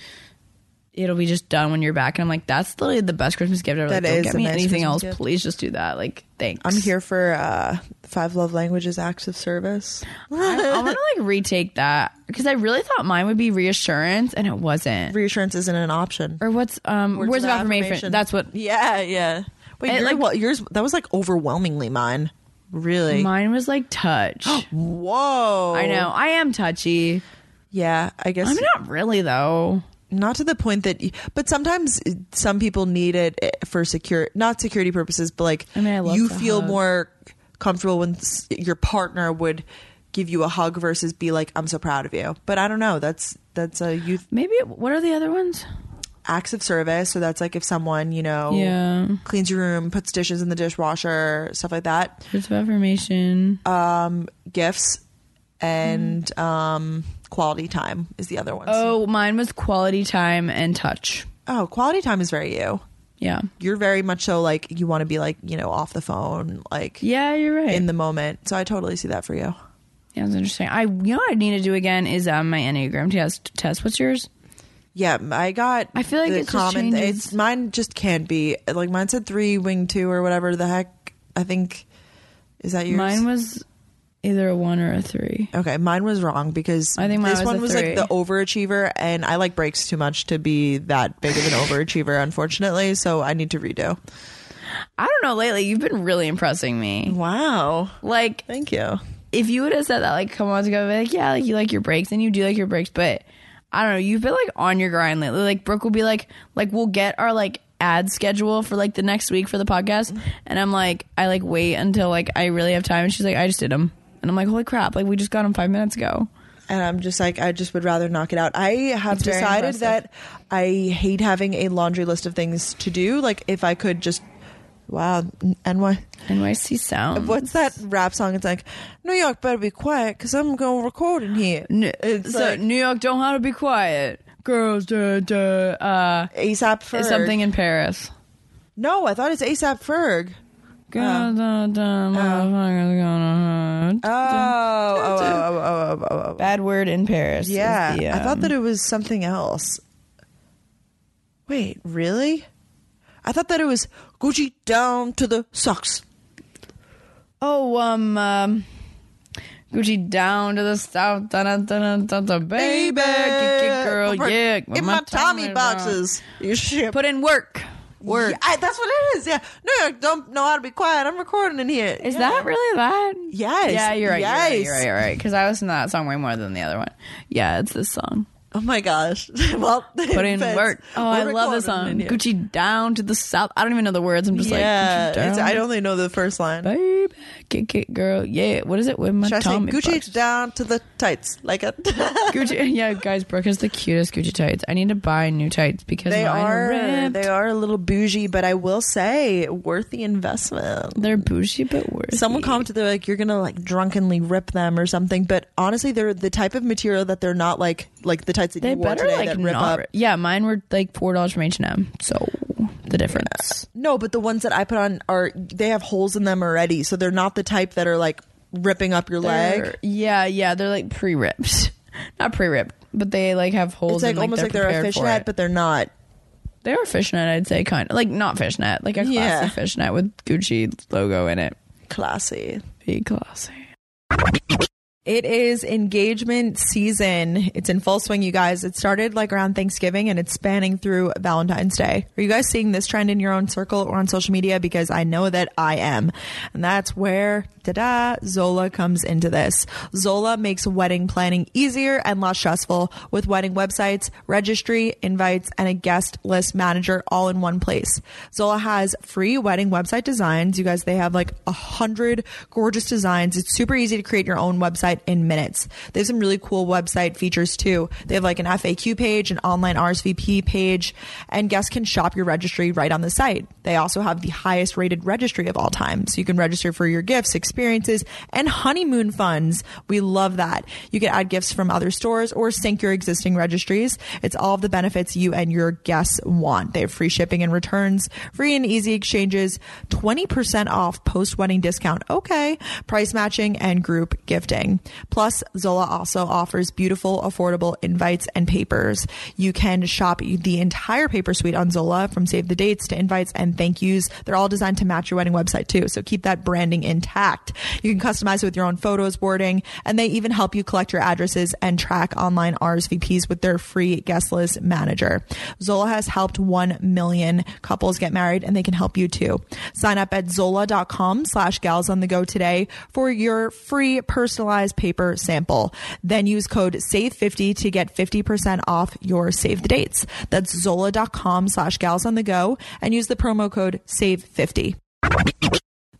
it'll be just done when you're back. And I'm like, that's literally the best Christmas gift ever. That like, don't get me nice anything Christmas else. gift. Please just do that. Like, thanks. I'm here for uh, five love languages acts of service. I, I want to like retake that because I really thought mine would be reassurance and it wasn't. Reassurance isn't an option. or what's um words, of affirmation. That's what Yeah, yeah. Wait, It, like- what, yours that was like overwhelmingly mine. Really? mine was like touch. Whoa. I know. I am touchy. Yeah, I guess I'm not really though. Not to the point that but sometimes some people need it eh, for secure not security purposes but like I mean, I you feel hug. more comfortable when your partner would give you a hug versus be like i'm so proud of you but i don't know that's that's a youth Maybe what are the other ones? acts of service so that's like if someone you know Yeah. cleans your room puts dishes in the dishwasher stuff like that Words of affirmation. gifts and um quality time is the other one oh, mine was quality time and touch. oh quality time is very you Yeah. you're very much so like you want to be like you know off the phone like Yeah, you're right. in the moment so i totally see that for you Yeah, that's interesting. I you know what I need to do again is um my Enneagram test test. What's yours? yeah i got I feel like the it just it's mine just can't be like mine said three wing two or whatever the heck i think is that yours Mine was either a one or a three. okay mine was wrong because I think this was one was three. like the overachiever and i like breaks too much to be that big of an overachiever unfortunately so i need to redo I don't know. Lately, you've been really impressing me. wow Like, thank you if you would have said that like a couple months ago, I'd be like, yeah, like you like your breaks and you do like your breaks, but I don't know. You've been like on your grind lately. Like Brooke will be like, like we'll get our like ad schedule for like the next week for the podcast, and I'm like, I like wait until like I really have time, and she's like, I just did them, and I'm like, holy crap, like we just got them five minutes ago. and I'm just like I just would rather knock it out. I have It's very decided impressive. that I hate having a laundry list of things to do. Like if I could just wow, NY NYC sound. What's that rap song? It's like New York better be quiet because I'm going to record in here. N- It's so like- New York don't how to be quiet. Girls, duh, duh, uh, ASAP Ferg. something in Paris. No, I thought it's ASAP Ferg. Girls, duh, duh, motherfuckers gonna Oh, oh, oh, oh, oh, oh, oh, oh. Bad word in Paris. Yeah, the, I thought um, that it was something else. Wait, really? I thought that it was Gucci down to the socks. Oh, um, um, Gucci down to the south, da da da da da, baby, kick it, girl, Over- yeah. in my Tommy boxes. You shit. Put in work. Work. Yeah, I- that's what it is. Yeah, no, don't know how to be quiet. I'm recording in here. Is Yeah. that really that? Yes. Yeah, you're right. Yes. You're right. You're right. You're right. Because I listened to that song way more than the other one. Yeah, it's this song. Oh my gosh. well, Put in work. Oh, I love this song. Gucci down to the south. I don't even know the words. I'm just yeah, like, down. I only know the first line. Babe, kick it, girl. Yeah. What is it with my Should Tommy Gucci box? down to the tights like a? Gucci. Yeah, guys, Brooke has the cutest Gucci tights. I need to buy new tights because they are ripped. they are a little bougie, but I will say worth the investment. They're bougie but worth. Someone commented they're like you're gonna like drunkenly rip them or something, but honestly, they're the type of material that they're not like like the that They you wore better today like that rip not. up. Yeah, mine were like four dollars from H and M. So the difference. Uh, no, but the ones that I put on are they have holes in them already, so they're not the type that are like ripping up your leg. They're- Yeah, yeah, they're like pre-ripped, not pre-ripped, but they like have holes. In them. It's like and, almost like they're a fishnet, but they're not. they are fishnet. I'd say kind of like not fishnet, like a classy Yeah. fishnet with Gucci logo in it. Classy. Be classy. It is engagement season. It's in full swing, you guys. It started like around Thanksgiving and it's spanning through Valentine's Day. Are you guys seeing this trend in your own circle or on social media? Because I know that I am. And that's where, da Zola comes into this. Zola makes wedding planning easier and less stressful with wedding websites, registry, invites, and a guest list manager all in one place. Zola has free wedding website designs. You guys, they have like a hundred gorgeous designs. It's super easy to create your own website in minutes. They have some really cool website features too. They have like an FAQ page, an online RSVP page, and guests can shop your registry right on the site. They also have the highest rated registry of all time. So you can register for your gifts, experiences, and honeymoon funds. We love that. You can add gifts from other stores or sync your existing registries. It's all of the benefits you and your guests want. They have free shipping and returns, free and easy exchanges, 20% off post wedding discount. Okay. Price matching and group gifting. Plus, Zola also offers beautiful, affordable invites and papers. You can shop the entire paper suite on Zola from save the dates to invites and thank yous. They're all designed to match your wedding website too. So keep that branding intact. You can customize it with your own photos, wording, and they even help you collect your addresses and track online RSVPs with their free guest list manager. Zola has helped 1 million couples get married and they can help you too. Sign up at zola.com slash gals on the go today for your free personalized paper sample. Then use code SAVE50 to get 50% off your save the dates. That's zola.com slash gals on the go and use the promo code SAVE50.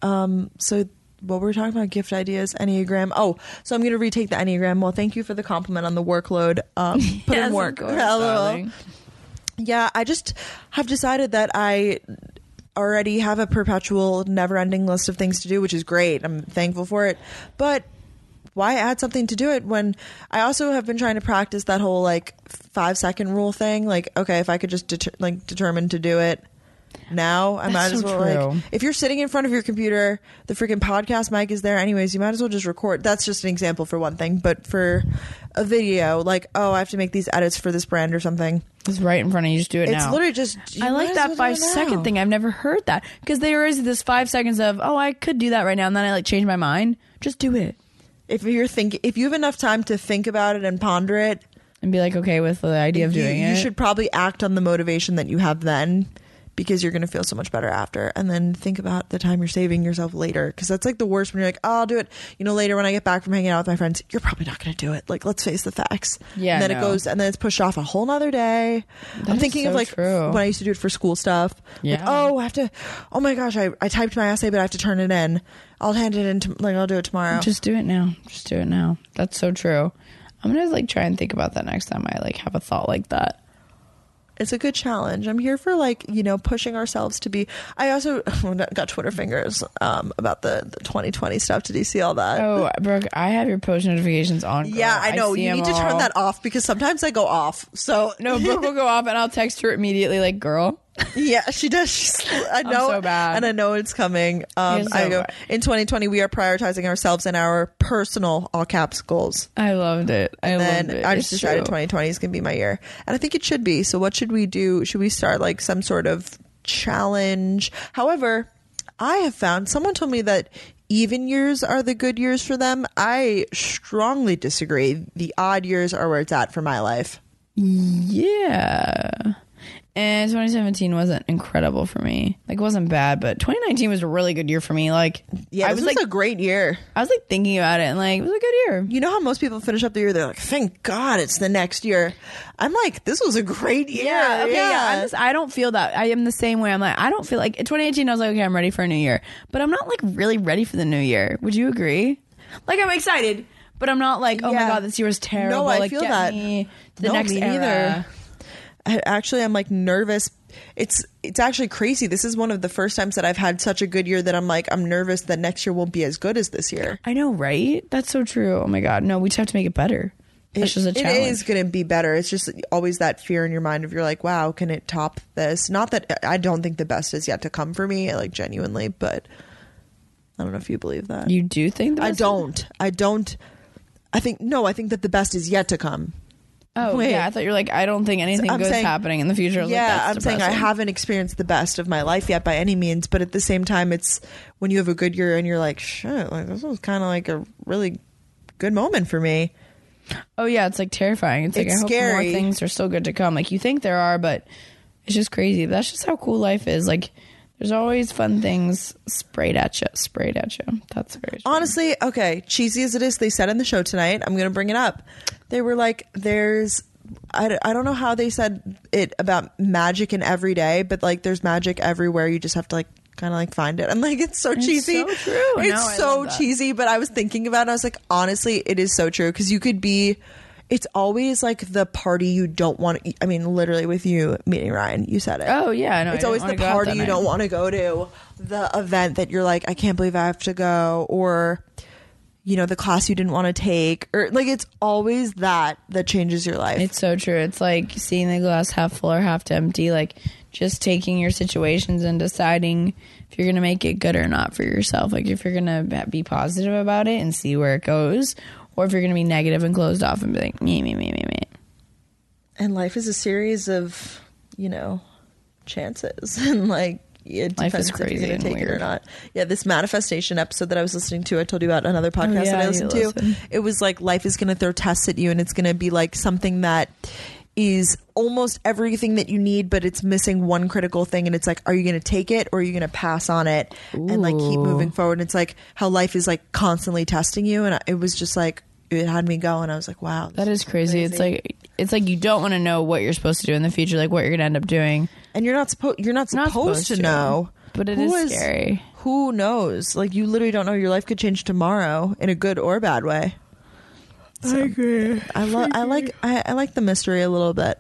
Um, so what were we talking about? Gift ideas, Enneagram. Oh, so I'm going to retake the Enneagram. Well, thank you for the compliment on the workload. Um, put Yes, in work. course. Yeah, I just have decided that I already have a perpetual, never ending list of things to do, which is great. I'm thankful for it. But why add something to do it when I also have been trying to practice that whole like five second rule thing? Like, okay, if I could just deter- like determine to do it now, I That's might as so well true. like if you're sitting in front of your computer, the freaking podcast mic is there anyways, you might as well just record. That's just an example for one thing, but for a video, like, oh, I have to make these edits for this brand or something. It's right in front of you. Just do it It's now. literally just I like that well five second thing. I've never heard that because there is this five seconds of oh I could do that right now and then I like change my mind. Just do it If you're thinking, if you have enough time to think about it and ponder it, and be like okay with the idea of you, doing you it. You should probably act on the motivation that you have then because you're going to feel so much better after and then think about the time you're saving yourself later because that's like the worst when you're like oh, i'll do it you know later when i get back from hanging out with my friends you're probably not going to do it like let's face the facts Yeah, and then it goes and then it's pushed off a whole nother day i'm is thinking of so like true. when i used to do it for school stuff like Yeah. oh i have to oh my gosh I, I typed my essay but i have to turn it in i'll hand it in to, like i'll do it tomorrow Just do it now. Just do it now. That's so true. I'm gonna like try and think about that next time I like have a thought like that. It's a good challenge. I'm here for like you know pushing ourselves to be. I also got Twitter fingers um, about the, the 2020 stuff. Did you see all that? Oh, Brooke, I have your post notifications on. girl. yeah, I know. see you need to turn that off because sometimes I go off. So No, Brooke will go off, and I'll text her immediately, like, "Girl, Yeah, she does. She's, I know, so and I know it's coming. Um, so I go bad. in 2020. We are prioritizing ourselves and our personal all caps goals. I loved it. I And loved then it. I just It's decided true. 2020 is going to be my year, and I think it should be. So, what should we do? Should we start like some sort of challenge? However, I have found someone told me that even years are the good years for them. I strongly disagree. The odd years are where it's at for my life. Yeah. Eh, and 2017 wasn't incredible for me. Like, it wasn't bad, but 2019 was a really good year for me. Like, Yeah, I this was like, a great year. I was like thinking about it, and like, it was a good year. You know how most people finish up the year, they're like, thank God it's the next year. I'm like, this was a great year. Yeah, okay, yeah. I'm just, I don't feel that. I am the same way. I'm like, I don't feel like 2018. I was like, okay, I'm ready for a new year, but I'm not like really ready for the new year. Would you agree? Like, I'm excited, but I'm not like, oh my god, this year was terrible. No, I like, feel that. to the No, next me era. neither. I, actually, I'm like nervous. It's it's actually crazy. This is one of the first times that I've had such a good year that I'm like, I'm nervous that next year won't be as good as this year. I know, right? That's so true. Oh my god, no, we just have to make it better. That's just a It challenge. is going to be better. It's just always that fear in your mind of you're like, wow, can it top this? Not that I don't think the best is yet to come for me, like genuinely, but I don't know if you believe that. You do think? I don't. I don't. I think no. I think that the best is yet to come. Oh Wait. yeah, I thought you were like, I don't think anything I'm good's saying- happening in the future. I was like, yeah, that's I'm saying I depressing. haven't experienced the best of my life yet by any means, but at the same time, it's when you have a good year and you're like, shit, like this was kind of like a really good moment for me. Oh yeah, it's like terrifying. It's like It's I hope scary. more things are still good to come. Like you think there are, but it's just crazy. That's just how cool life is. Like there's always fun things sprayed at you, sprayed at you. That's very true. Honestly, okay, cheesy as it is, they said in the show tonight, I'm going to bring it up. They were like, there's, I, d- I don't know how they said it about magic in every day, but like there's magic everywhere. You just have to like kind of like find it. I'm like, it's so cheesy. so true. It's I so love that. cheesy, but I was thinking about it. I was like, honestly, it is so true because you could be. It's always like the party you don't want to. I mean, literally with you meeting Ryan, you said it. Oh yeah, no, it's always the party you night. don't want to go to, the event that you're like, I can't believe I have to go, or you know, the class you didn't want to take, or like it's always that that changes your life. It's so true. It's like seeing the glass half full or half empty. Like just taking your situations and deciding if you're gonna make it good or not for yourself. Like if you're gonna be positive about it and see where it goes, or if you're gonna be negative and closed off and be like me, me, me, me, me. and life is a series of you know chances and like it Life depends is if you're and take it or not. Yeah, this manifestation episode that I was listening to, I told you about another oh, podcast Oh, yeah, that I listened to. listened. It was like life is going to throw tests at you, and it's going to be like something that is almost everything that you need, but it's missing one critical thing. And it's like, are you going to take it or are you going to pass on it and like keep moving forward? And it's like how life is like constantly testing you, and it was just like it had me going. I was like, wow, That is crazy. It's like it's like you don't want to know what you're supposed to do in the future, like what you're gonna end up doing. and you're not supposed you're not Not supposed, supposed to to. know But it is scary. who knows like you literally don't know your life could change tomorrow in a good or bad way I agree. i love i like I, I like the mystery a little bit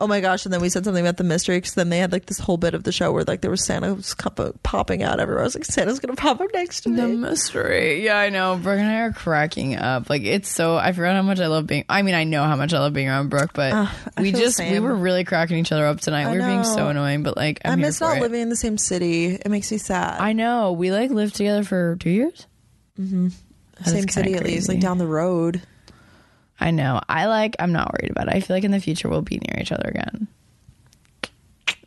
oh my gosh and then we said something about the mystery because then they had like this whole bit of the show where like there was santa was cup- popping out everywhere i was like santa's gonna pop up next to me The mystery. Yeah, I know. Brooke and I are cracking up. Like it's so I forgot how much I love being I mean, I know how much I love being around Brooke, but Ah, we just we were really cracking each other up tonight. I we were being so annoying, but like I'm i miss not it. living in the same city it makes me sad I know. We like lived together for two years. Mm-hmm. same city at least like down the road I know. I like. I'm not worried about it. I feel like in the future we'll be near each other again.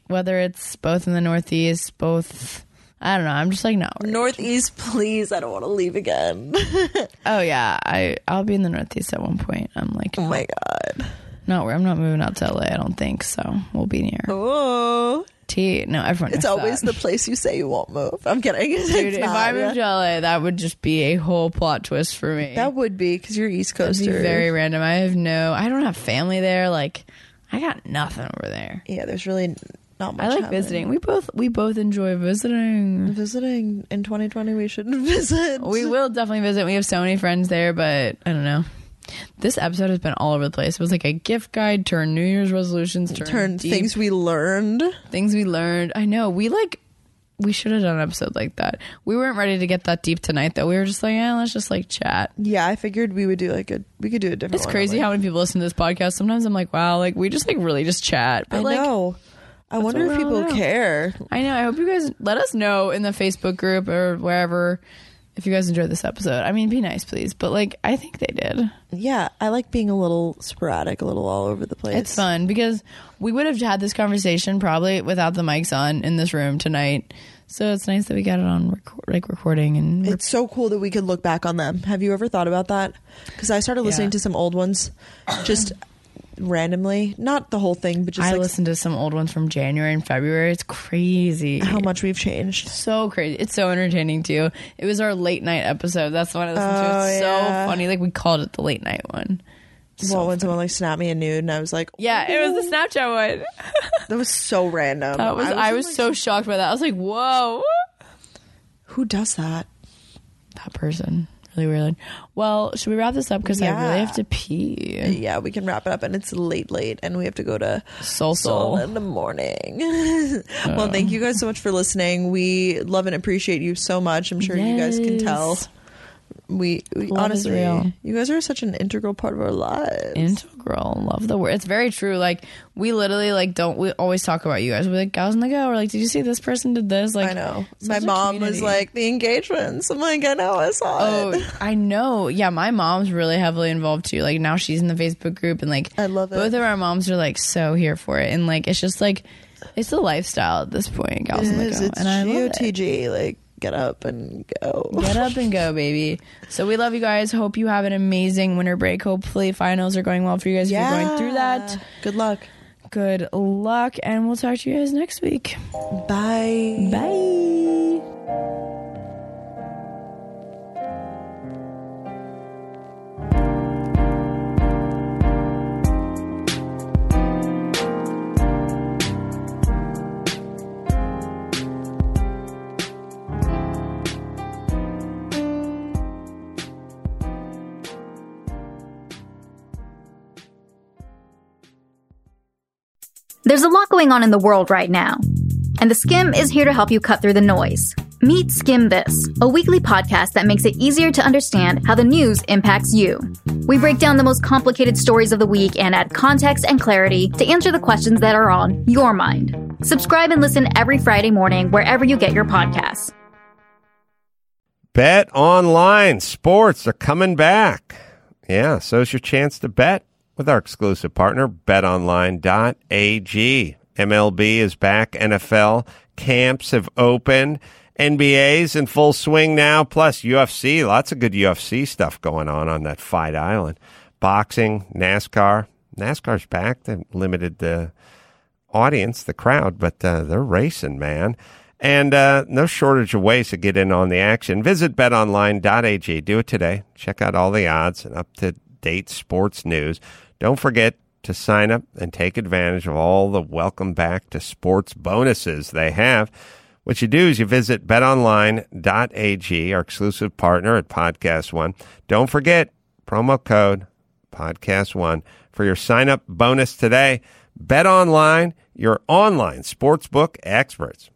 Whether it's both in the Northeast, both. I don't know. I'm just like not worried. northeast please i don't want to leave again Oh yeah, I I'll be in the Northeast at one point. I'm like, oh my god not where I'm not moving out to LA. I don't think so. We'll be near. oh T. No, everyone. It's always that. the place you say you won't move. I'm kidding. Dude, if I moved to LA, that would just be a whole plot twist for me. that would be because you're East Coaster. very random. I have no. I don't have family there. Like, I got nothing over there. yeah. There's really not much. I like happening. visiting. We both we both enjoy visiting. Visiting in 2020, we shouldn't visit. We will definitely visit. We have so many friends there, but I don't know. This episode has been all over the place. It was like a gift guide, turn New Year's resolutions, turn, Turn deep things we learned. things we learned. I know we like we should have done an episode like that. We weren't ready to get that deep tonight though. We were just like, yeah, let's just like chat. Yeah, I figured we would do like a we could do a different. It's crazy how many people listen to this podcast. Sometimes I'm like, wow, like we just like really just chat. But I like know. I wonder if people care. I know. I hope you guys let us know in the Facebook group or wherever if you guys enjoyed this episode. I mean, be nice, please. But like, I think they did. Yeah, I like being a little sporadic, a little all over the place. It's fun because we would have had this conversation probably without the mics on in this room tonight. So it's nice that we got it on record, like recording and It's so cool that we could look back on them. Have you ever thought about that? Because I started listening Yeah. to some old ones, just randomly, not the whole thing, but just I like listened to some old ones from January and February. It's crazy. how much we've changed. so crazy. It's so entertaining too. It was our late night episode. That's the one I listened to. Oh, It's yeah. so funny. Like we called it the late night one. well, when someone like snapped me a nude, and I was like, Yeah, it was the Snapchat one. that was so random. That was I was, like, so shocked by that. I was like, whoa. who does that? That person. Really weird. Well, should we wrap this up? Because I really Yeah. have to pee. Yeah, we can wrap it up, and it's late, late, and we have to go to Soul Soul in the morning. well, thank you guys so much for listening. We love and appreciate you so much. I'm sure you guys can Yes. We, we honestly, real. you guys are such an integral part of our lives. Integral. Love the word. It's very true. Like we literally like don't we always talk about you guys. We're like gals on the go. We're like, did you see this person did this? Like I know. My mom was like the engagements. I'm like, I know, I saw Oh, it. I know. Yeah, my mom's really heavily involved too. Like now she's in the Facebook group and like I love it. Both of our moms are like so here for it, and like it's just like it's a lifestyle at this point, gals on the go, It's and I. GOTG. Like, get up and go. Get up and go, baby. So we love you guys. Hope you have an amazing winter break. Hopefully finals are going well for you guys if you're going through that. Good luck. Good luck, and we'll talk to you guys next week. Bye. Bye. There's a lot going on in the world right now, and the Skimm is here to help you cut through the noise. Meet Skimm This, a weekly podcast that makes it easier to understand how the news impacts you. We break down the most complicated stories of the week and add context and clarity to answer the questions that are on your mind. Subscribe and listen every Friday morning wherever you get your podcasts. Bet online sports are coming back. Yeah, so it's your chance to bet with our exclusive partner, betonline.ag. MLB is back, NFL camps have opened, NBA's in full swing now, plus UFC, lots of good UFC stuff going on on that Fight Island. Boxing, NASCAR. NASCAR's back. They limited the audience, the crowd, but uh, they're racing, man. And uh, no shortage of ways to get in on the action. Visit betonline.ag. Do it today. Check out all the odds and up to date sports news. Don't forget to sign up and take advantage of all the welcome back to sports bonuses they have. What you do is you visit betonline.ag, our exclusive partner at Podcast One. Don't forget promo code Podcast One for your sign up bonus today. Bet online, your online sportsbook experts.